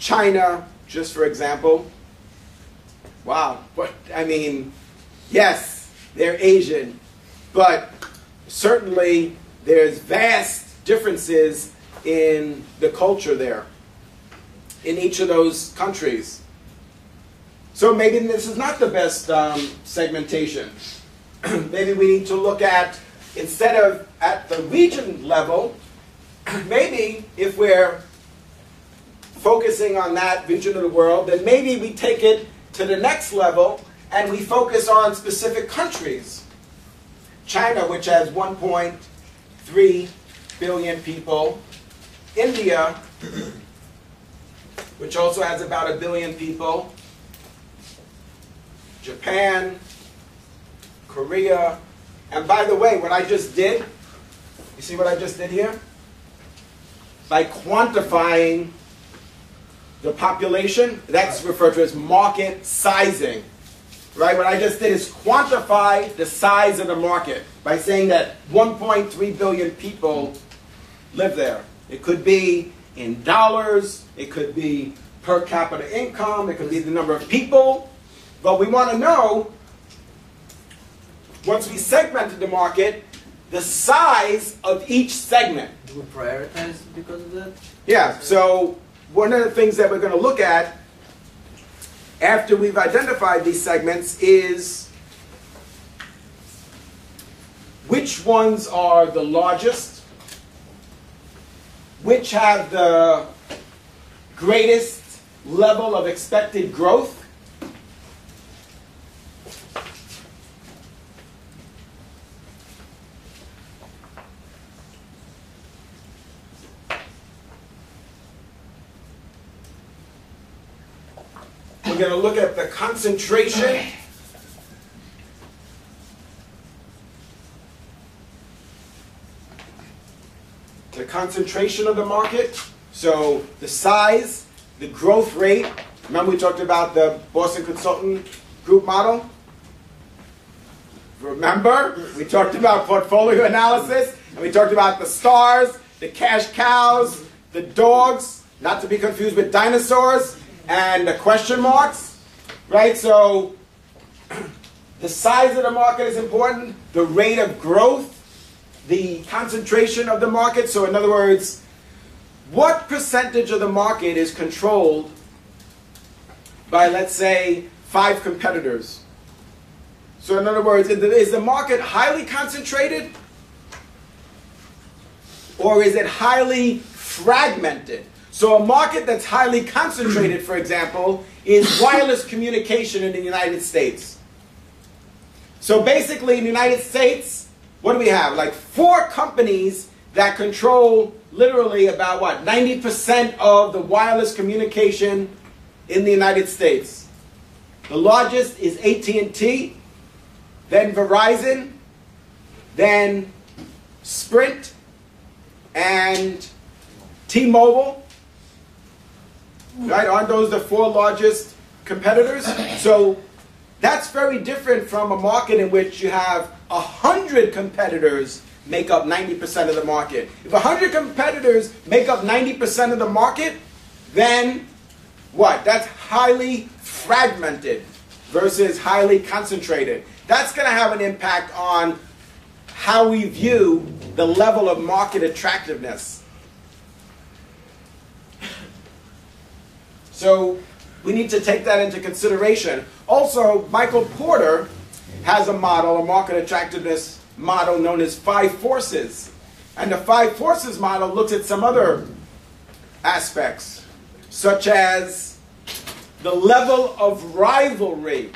China, just for example. Wow, but I mean, yes, they're Asian, but certainly there's vast differences in the culture there, in each of those countries. So maybe this is not the best um, segmentation. maybe we need to look at, instead of at the region level, maybe if we're focusing on that region of the world, then maybe we take it to the next level and we focus on specific countries. China, which has 1.3 billion people, India, which also has about a billion people, Japan, Korea, and by the way, what I just did, you see what I just did here? By quantifying the population, that's referred to as market sizing. Right? What I just did is quantify the size of the market by saying that 1.3 billion people live there. It could be in dollars, it could be per capita income, it could be the number of people. But we want to know, once we segmented the market, the size of each segment. Do we prioritize because of that? Yeah, so one of the things that we're going to look at after we've identified these segments is which ones are the largest, which have the greatest level of expected growth, We're going to look at the concentration. The concentration of the market. So the size, the growth rate. Remember we talked about the Boston Consultant Group model? Remember? We talked about portfolio analysis, and we talked about the stars, the cash cows, the dogs, not to be confused with dinosaurs, and the question marks, right? So the size of the market is important, the rate of growth, the concentration of the market. So in other words, what percentage of the market is controlled by, let's say, five competitors? So in other words, is the market highly concentrated? Or is it highly fragmented? So a market that's highly concentrated, for example, is wireless communication in the United States. So basically, in the United States, what do we have? Like four companies that control literally about what 90% of the wireless communication in the United States. The largest is AT&T, then Verizon, then Sprint, and T-Mobile. Right? Aren't those the four largest competitors? So that's very different from a market in which you have a hundred competitors make up 90% of the market. If a hundred competitors make up 90% of the market, then what? That's highly fragmented versus highly concentrated. That's going to have an impact on how we view the level of market attractiveness. So we need to take that into consideration. Also, Michael Porter has a model, a market attractiveness model known as Five Forces. And the Five Forces model looks at some other aspects, such as the level of rivalry.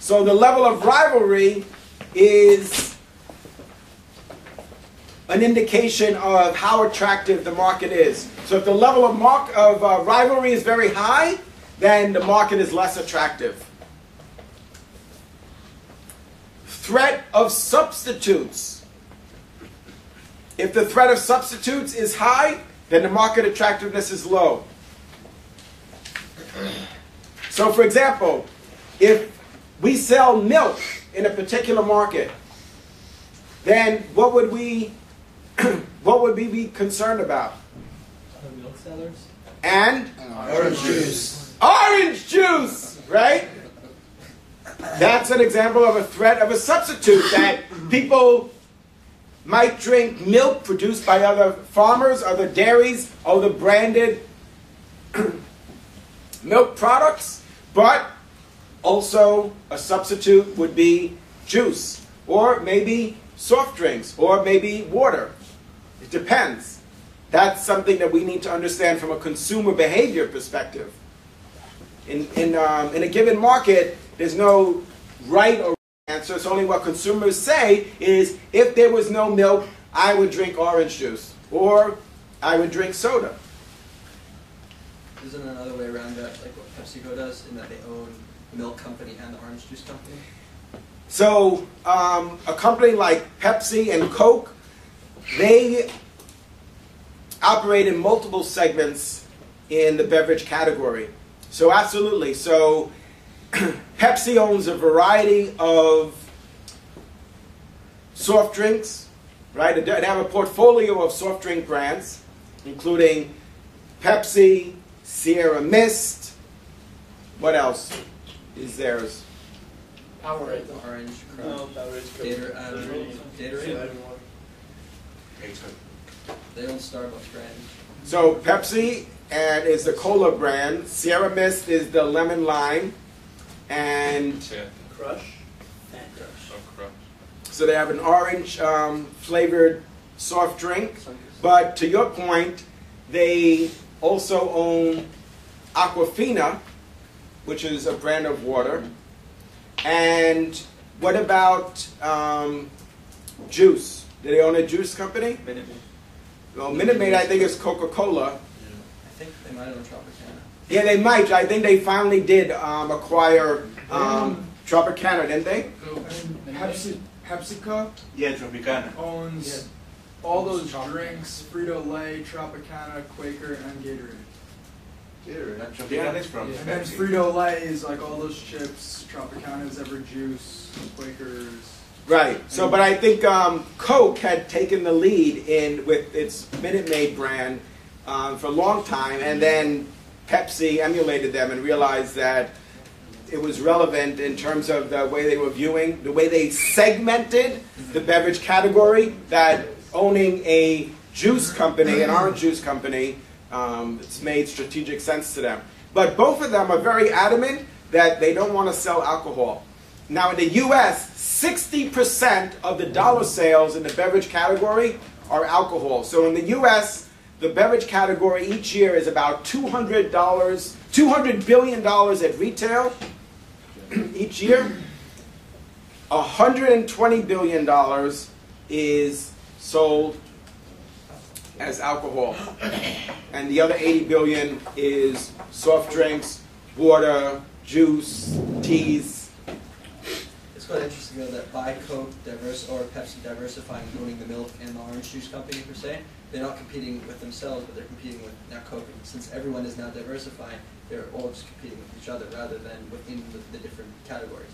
So, the level of rivalry is an indication of how attractive the market is. So if the level of, of uh, rivalry is very high, then the market is less attractive. Threat of substitutes. If the threat of substitutes is high, then the market attractiveness is low. So, for example, if we sell milk in a particular market, then what would we what would we be concerned about? Other milk sellers. And Orange juice. orange juice, right? That's an example of a threat of a substitute that people might drink milk produced by other farmers, other dairies, other branded milk products, but also a substitute would be juice, or maybe soft drinks, or maybe water. It depends. That's something that we need to understand from a consumer behavior perspective. In, in, um, in a given market, there's no right or answer. It's only what consumers say is if there was no milk, I would drink orange juice, or I would drink soda. Isn't another way around that like what PepsiCo does, in that they own the milk company and the orange juice company? So, um, a company like Pepsi and Coke, they operate in multiple segments in the beverage category. So, absolutely. So, Pepsi owns a variety of soft drinks, right? They have a portfolio of soft drink brands, including Pepsi, Sierra Mist. What else is theirs? Powerade. Orange, No, Crush, Powerade. Gator, um, Gatorade. It's They own Starbucks brand. So Pepsi and is the cola brand. Sierra Mist is the lemon lime, and Yeah, Crush. oh, crap. so they have an orange um, flavored soft drink. But to your point, they also own Aquafina, which is a brand of water. And what about um, juice? Do they own a juice company? Minute Maid. Well, Minute Maid, I think, is Coca Cola. I think they might own Tropicana. Yeah, they might. I think they finally did um, acquire um, Tropicana, didn't they? Pepsi, PepsiCo Yeah, Tropicana. owns all those drinks: Frito Lay, Tropicana, Quaker, and Gatorade. Gatorade that Tropicana is from and then Pepsi. Frito Lay is like all those chips. Tropicana is ever juice. Quakers. Right. So, but I think um, Coke had taken the lead in with its Minute Maid brand um, for a long time, and then Pepsi emulated them and realized that it was relevant in terms of the way they were viewing, the way they segmented the beverage category. That owning a juice company, an orange juice company, um, it's made strategic sense to them. But both of them are very adamant that they don't want to sell alcohol. Now, in the U.S., 60% of the dollar sales in the beverage category are alcohol. So in the U.S., the beverage category each year is about $200, $200 billion at retail each year. $120 billion is sold as alcohol. And the other 80 billion is soft drinks, water, juice, teas. It's quite interesting though that by Coke diverse or Pepsi diversifying, owning the milk and the orange juice company per se, they're not competing with themselves, but they're competing with now Coke. Since everyone is now diversifying, they're all just competing with each other rather than within the, the different categories.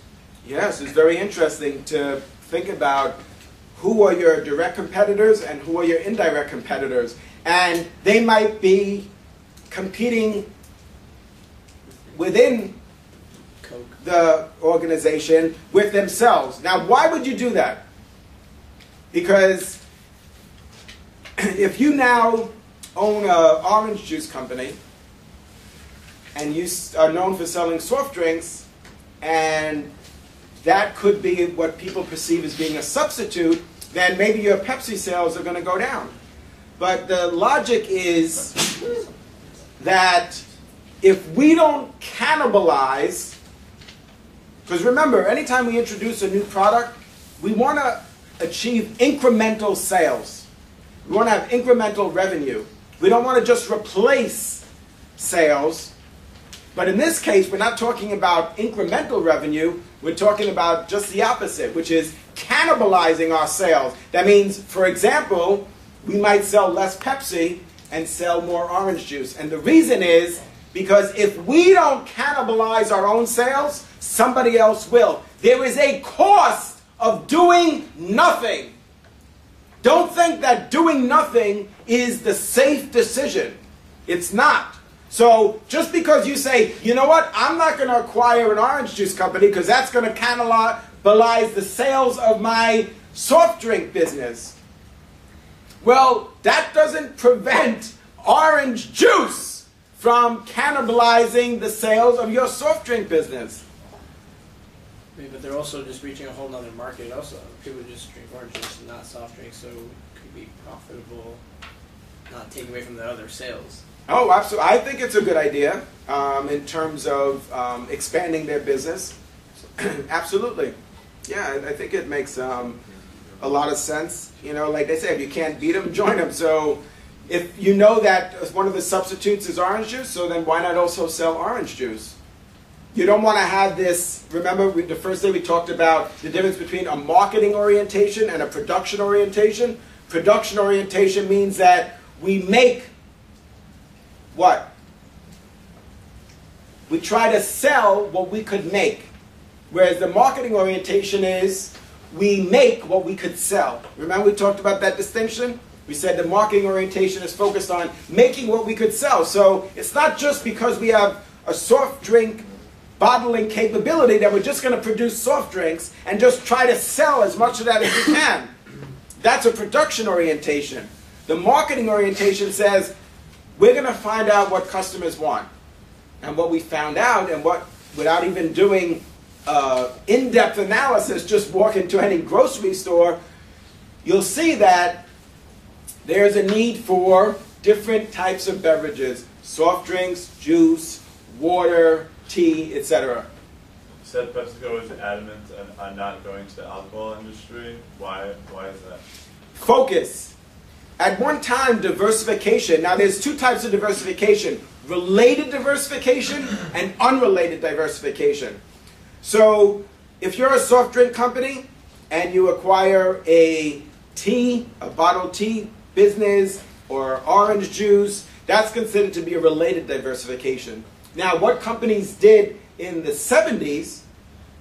Yes, it's very interesting to think about who are your direct competitors and who are your indirect competitors. And they might be competing within the organization with themselves. Now, why would you do that? Because if you now own an orange juice company and you are known for selling soft drinks, and that could be what people perceive as being a substitute, then maybe your Pepsi sales are going to go down. But the logic is that if we don't cannibalize, because remember, anytime we introduce a new product, we want to achieve incremental sales. We want to have incremental revenue. We don't want to just replace sales. But in this case, we're not talking about incremental revenue. We're talking about just the opposite, which is cannibalizing our sales. That means, for example, we might sell less Pepsi and sell more orange juice. And the reason is because if we don't cannibalize our own sales, somebody else will. There is a cost of doing nothing. Don't think that doing nothing is the safe decision. It's not. So just because you say, you know what, I'm not going to acquire an orange juice company because that's going to cannibalize the sales of my soft drink business. Well, that doesn't prevent orange juice from cannibalizing the sales of your soft drink business. I mean, but they're also just reaching a whole nother market. Also, people just drink orange juice and not soft drinks, so it could be profitable, not taking away from the other sales. Oh, absolutely. I think it's a good idea um, in terms of um, expanding their business. absolutely. Yeah, I, I think it makes um, a lot of sense. You know, like they say, if you can't beat them, join them. So if you know that one of the substitutes is orange juice, so then why not also sell orange juice? You don't want to have this. Remember, we, the first day we talked about the difference between a marketing orientation and a production orientation. Production orientation means that we make what? We try to sell what we could make. Whereas the marketing orientation is we make what we could sell. Remember we talked about that distinction? We said the marketing orientation is focused on making what we could sell. So it's not just because we have a soft drink bottling capability that we're just going to produce soft drinks and just try to sell as much of that as we can. That's a production orientation. The marketing orientation says we're going to find out what customers want. And what we found out, and what, without even doing uh, in depth analysis, just walk into any grocery store, you'll see that there's a need for different types of beverages soft drinks, juice, water, tea, etc. You said PepsiCo is adamant on not going to the alcohol industry. Why? Why is that? Focus. At one time, diversification. Now, there's two types of diversification related diversification and unrelated diversification. So, if you're a soft drink company and you acquire a tea, a bottled tea business, or orange juice, that's considered to be a related diversification. Now, what companies did in the 70s,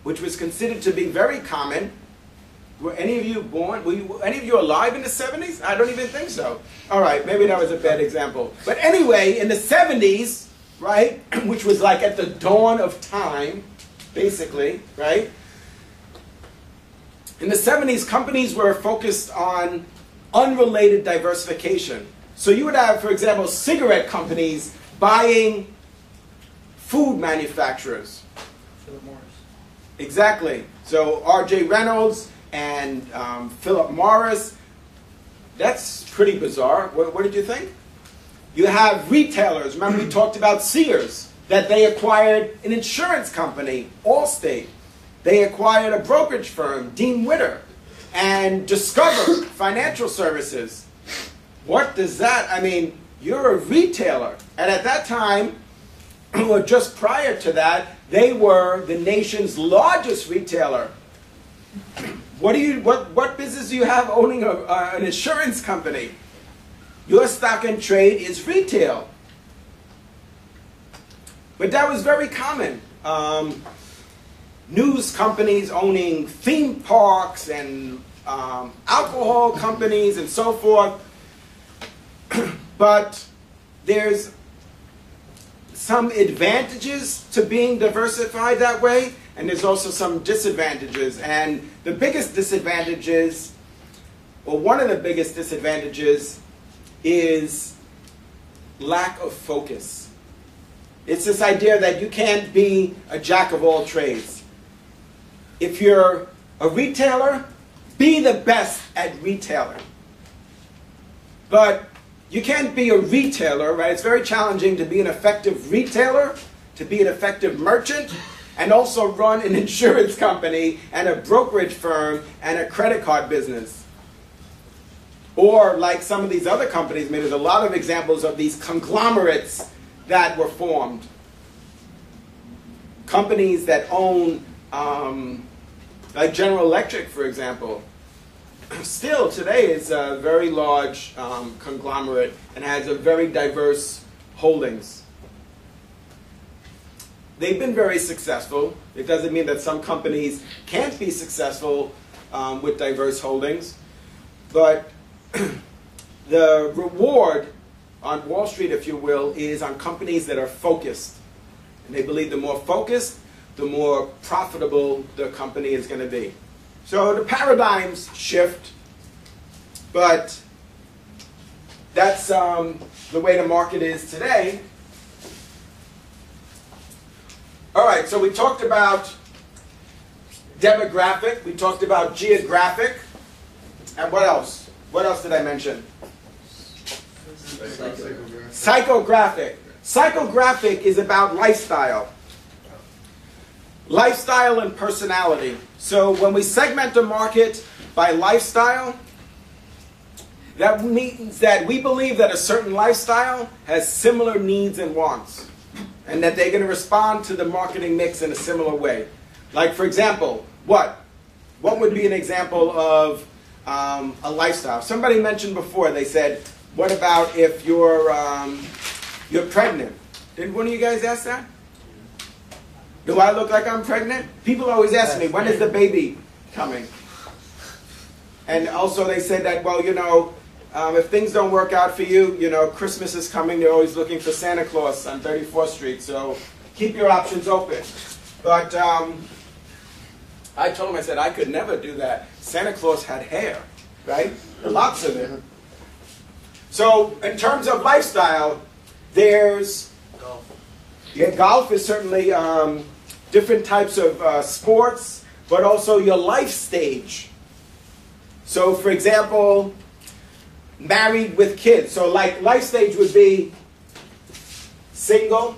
which was considered to be very common, were any of you born? Were you, any of you alive in the 70s? I don't even think so. All right, maybe that was a bad example. But anyway, in the 70s, right, which was like at the dawn of time, basically, right? In the 70s, companies were focused on unrelated diversification. So you would have, for example, cigarette companies buying food manufacturers. Philip Morris. Exactly. So R.J. Reynolds and um, Philip Morris. That's pretty bizarre. What, what did you think? You have retailers. Remember, we talked about Sears, that they acquired an insurance company, Allstate. They acquired a brokerage firm, Dean Witter, and Discover Financial Services. What does that, I mean, you're a retailer. And at that time, or just prior to that, they were the nation's largest retailer. What do you what what business do you have owning a, uh, an insurance company? Your stock and trade is retail. But that was very common. Um, news companies owning theme parks and um, alcohol companies and so forth. but there's some advantages to being diversified that way, and there's also some disadvantages. And the biggest disadvantages, or one of the biggest disadvantages, is lack of focus. It's this idea that you can't be a jack of all trades. If you're a retailer, be the best at retailing. But you can't be a retailer, right? It's very challenging to be an effective retailer, to be an effective merchant, and also run an insurance company and a brokerage firm and a credit card business. Or like some of these other companies, I mean, there's a lot of examples of these conglomerates that were formed. Companies that own, um, like General Electric, for example, still today is a very large um, conglomerate and has a very diverse holdings. They've been very successful. It doesn't mean that some companies can't be successful um, with diverse holdings, but the reward on Wall Street, if you will, is on companies that are focused. And they believe the more focused, the more profitable the company is going to be. So the paradigms shift, but that's um, the way the market is today. All right, so we talked about demographic, we talked about geographic, and what else? What else did I mention? Psychographic. Psychographic is about lifestyle. Lifestyle and personality. So when we segment the market by lifestyle, that means that we believe that a certain lifestyle has similar needs and wants, and that they're going to respond to the marketing mix in a similar way. Like, for example, what? What would be an example of um, a lifestyle? Somebody mentioned before. They said, "What about if you're um, you're pregnant?" Did one of you guys ask that? Do I look like I'm pregnant? People always ask me, "When is the baby coming?" And also, they said that, well, you know, um, if things don't work out for you, you know, Christmas is coming. They're always looking for Santa Claus on 34th Street. So keep your options open. But um, I told him, I said, I could never do that. Santa Claus had hair, right? Lots of it. So in terms of lifestyle, there's golf. Yeah, golf is certainly um, different types of uh, sports, but also your life stage. So, for example, married with kids. So, like, life stage would be single,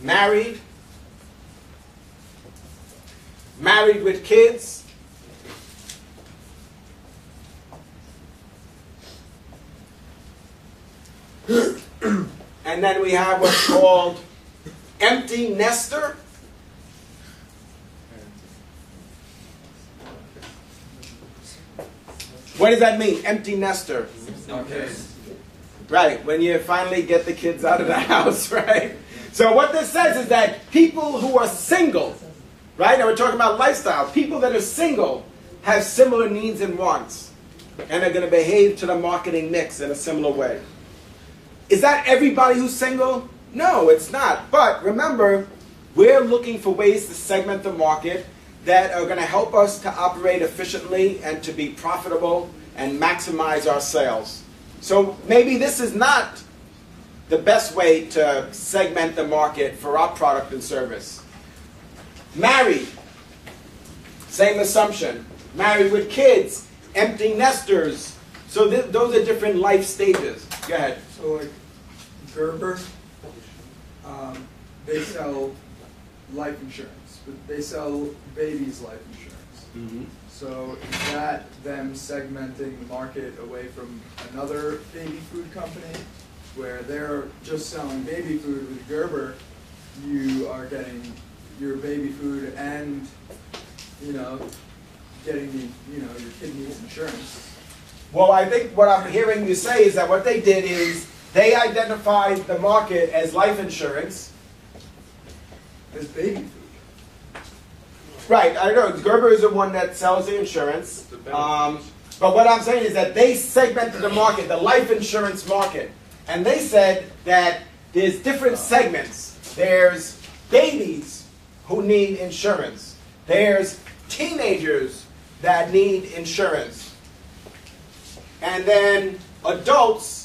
married, married with kids, and then we have what's called empty nester. What does that mean? Empty nester. Right, when you finally get the kids out of the house, right? So what this says is that people who are single, right? And we're talking about lifestyle. People that are single have similar needs and wants, and are going to behave to the marketing mix in a similar way. Is that everybody who's single? No, it's not. But remember, we're looking for ways to segment the market that are going to help us to operate efficiently and to be profitable and maximize our sales. So maybe this is not the best way to segment the market for our product and service. Married, same assumption. Married with kids, empty nesters. So th- those are different life stages. Go ahead. So like Gerber, um, they sell life insurance, but they sell babies life insurance. Mm-hmm. So is that them segmenting the market away from another baby food company where they're just selling baby food with Gerber, you are getting your baby food and you know getting the you know your kid needs insurance. Well, I think what I'm hearing you say is that what they did is they identified the market as life insurance. As baby food. Right, I know. Gerber is the one that sells the insurance. Um, but what I'm saying is that they segmented the market, the life insurance market. And they said that there's different segments. There's babies who need insurance. There's teenagers that need insurance. And then adults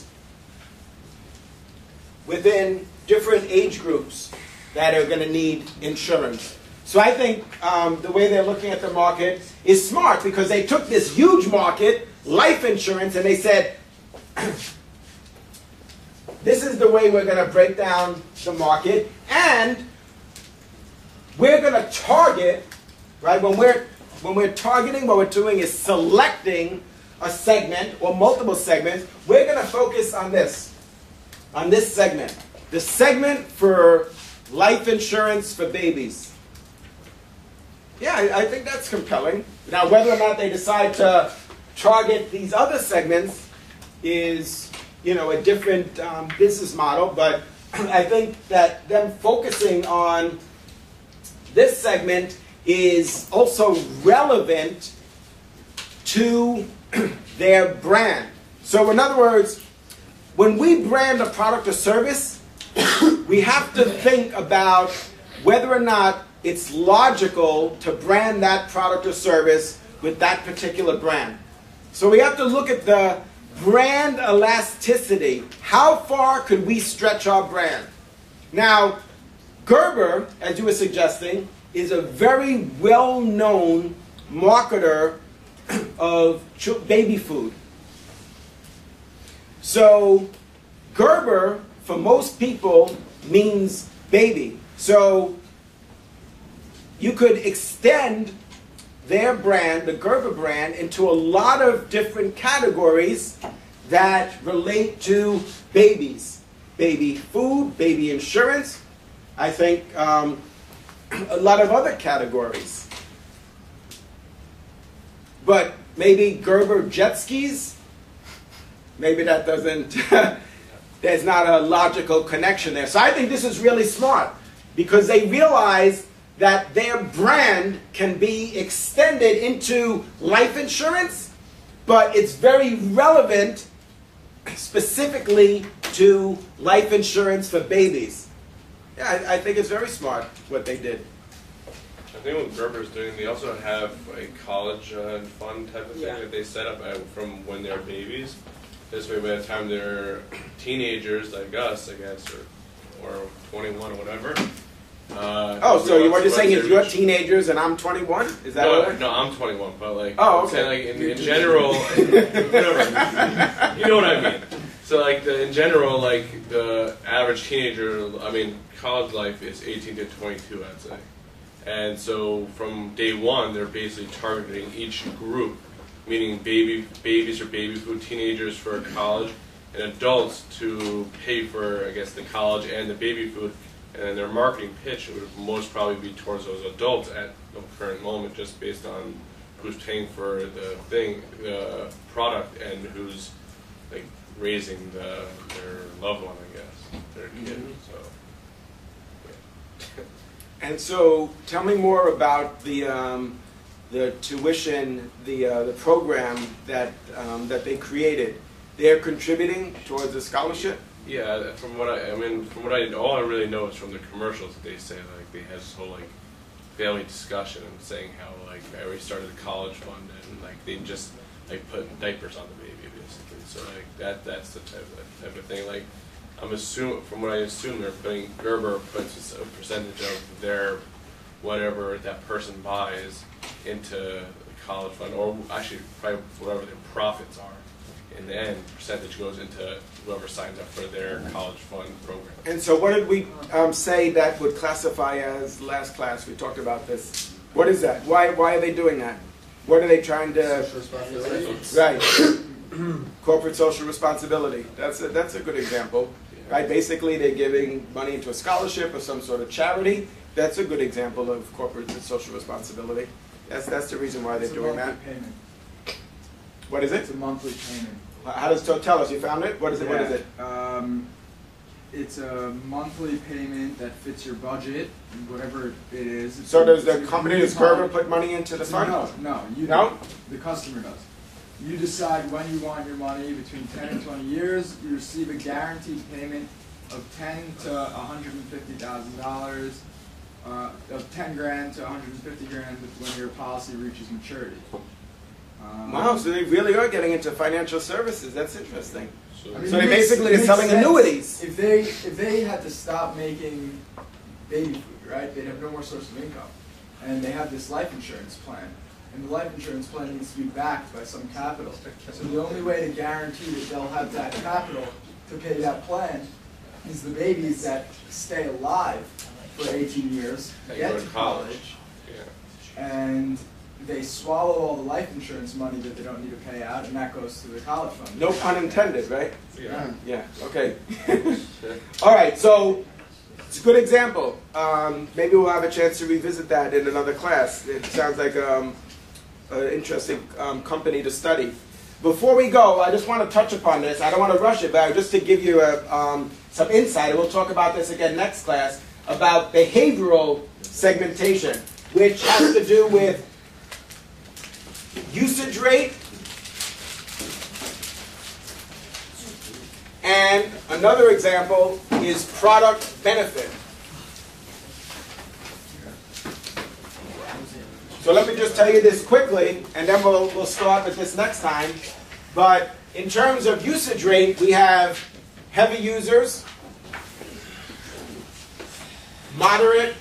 within different age groups that are going to need insurance. So I think um, the way they're looking at the market is smart because they took this huge market, life insurance, and they said, this is the way we're going to break down the market, and we're going to target, right? When we're when we're targeting, what we're doing is selecting a segment or multiple segments. We're going to focus on this, on this segment, the segment for life insurance for babies. Yeah, I, think that's compelling. Now, whether or not they decide to target these other segments is, you know, a different um, business model. But I think that them focusing on this segment is also relevant to their brand. So, in other words, when we brand a product or service, we have to think about whether or not it's logical to brand that product or service with that particular brand. So we have to look at the brand elasticity. How far could we stretch our brand? Now, Gerber, as you were suggesting, is a very well known marketer of baby food. So, Gerber, for most people, means baby. So, you could extend their brand, the Gerber brand, into a lot of different categories that relate to babies. Baby food, baby insurance, I think um, a lot of other categories. But maybe Gerber jet skis, maybe that doesn't, there's not a logical connection there. So I think this is really smart because they realize that their brand can be extended into life insurance, but it's very relevant specifically to life insurance for babies. Yeah, I, I think it's very smart what they did. I think what Gerber's doing, they also have a college uh, fund type of thing Yeah. that they set up uh, from when they're babies. This way, by the time they're teenagers like us, I guess, or, or 21 or whatever. Uh, Oh, so you, you're once saying is you're teenagers and I'm 21? Is that no, what? no, I'm 21, but like, Oh, okay. like in, in general, whatever. You know what I mean? So like the, in general, like the average teenager, I mean, college life is 18 to 22, I'd say. And so from day one, they're basically targeting each group, meaning baby babies or baby food, teenagers for college, and adults to pay for, I guess, the college and the baby food. And then their marketing pitch would most probably be towards those adults at the current moment, just based on who's paying for the thing, the product, and who's like raising the their loved one, I guess, their kid. So. And so, tell me more about the um, the tuition, the uh, the program that um, that they created. They're contributing towards the scholarship. Yeah, from what I, I mean, from what I, all I really know is from the commercials that they say like they had this whole like family discussion and saying how like I already started a college fund and like they just like put diapers on the baby basically. So like that that's the type of type of thing. Like I'm assuming from what I assume they're putting Gerber puts a percentage of their whatever that person buys into the college fund or actually probably whatever their profits are. In the end, percentage goes into whoever signs up for their college fund program. And so, what did we um, say that would classify as last class? We talked about this. What is that? Why why are they doing that? What are they trying to? Right. Corporate social responsibility. That's a, that's a good example. Right. Basically, they're giving money into a scholarship or some sort of charity. That's a good example of corporate social responsibility. That's that's the reason why they're It's a doing monthly that. payment. What is it? It's a monthly payment. How does so tell us? You found it? What is it? What is it? Um, it's a monthly payment that fits your budget, whatever it is. It's- So does the company, does Gerber put money into the fund? No, no, you No? The customer does. You decide when you want your money between ten and twenty years. You receive a guaranteed payment of ten to hundred and fifty thousand dollars, uh, of ten grand to hundred and fifty grand when your policy reaches maturity. Um, Wow, so they really are getting into financial services. That's interesting. So, I mean, So they makes- basically it are selling sense. annuities. If they if they had to stop making baby food, right, they'd have no more source of income, and they have this life insurance plan, and the life insurance plan needs to be backed by some capital. So the only way to guarantee that they'll have that capital to pay that plan is the babies that stay alive for 18 years, That get to to college. college, yeah. and they swallow all the life insurance money that they don't need to pay out, and that goes to the college fund. No pun intended, right? Yeah. Yeah, okay. All right, so it's a good example. Um, maybe we'll have a chance to revisit that in another class. It sounds like um, an interesting um, company to study. Before we go, I just want to touch upon this. I don't want to rush it, but just to give you a, um, some insight, we'll talk about this again next class, about behavioral segmentation, which has to do with usage rate And another example is product benefit. So let me just tell you this quickly, and then we'll, we'll start with this next time. But in terms of usage rate, we have heavy users, moderate,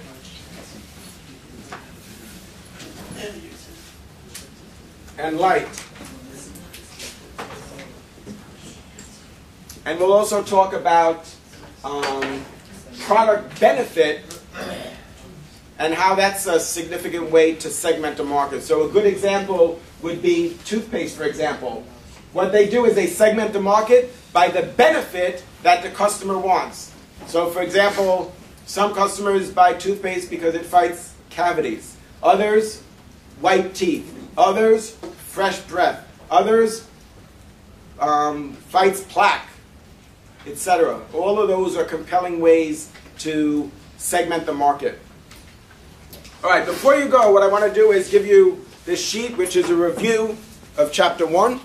and light. And we'll also talk about um, product benefit and how that's a significant way to segment the market. So a good example would be toothpaste, for example. What they do is they segment the market by the benefit that the customer wants. So for example, some customers buy toothpaste because it fights cavities. Others, white teeth. Others, fresh breath. Others, um, fights plaque etc. All of those are compelling ways to segment the market. All right, before you go, what I want to do is give you this sheet, which is a review of chapter one.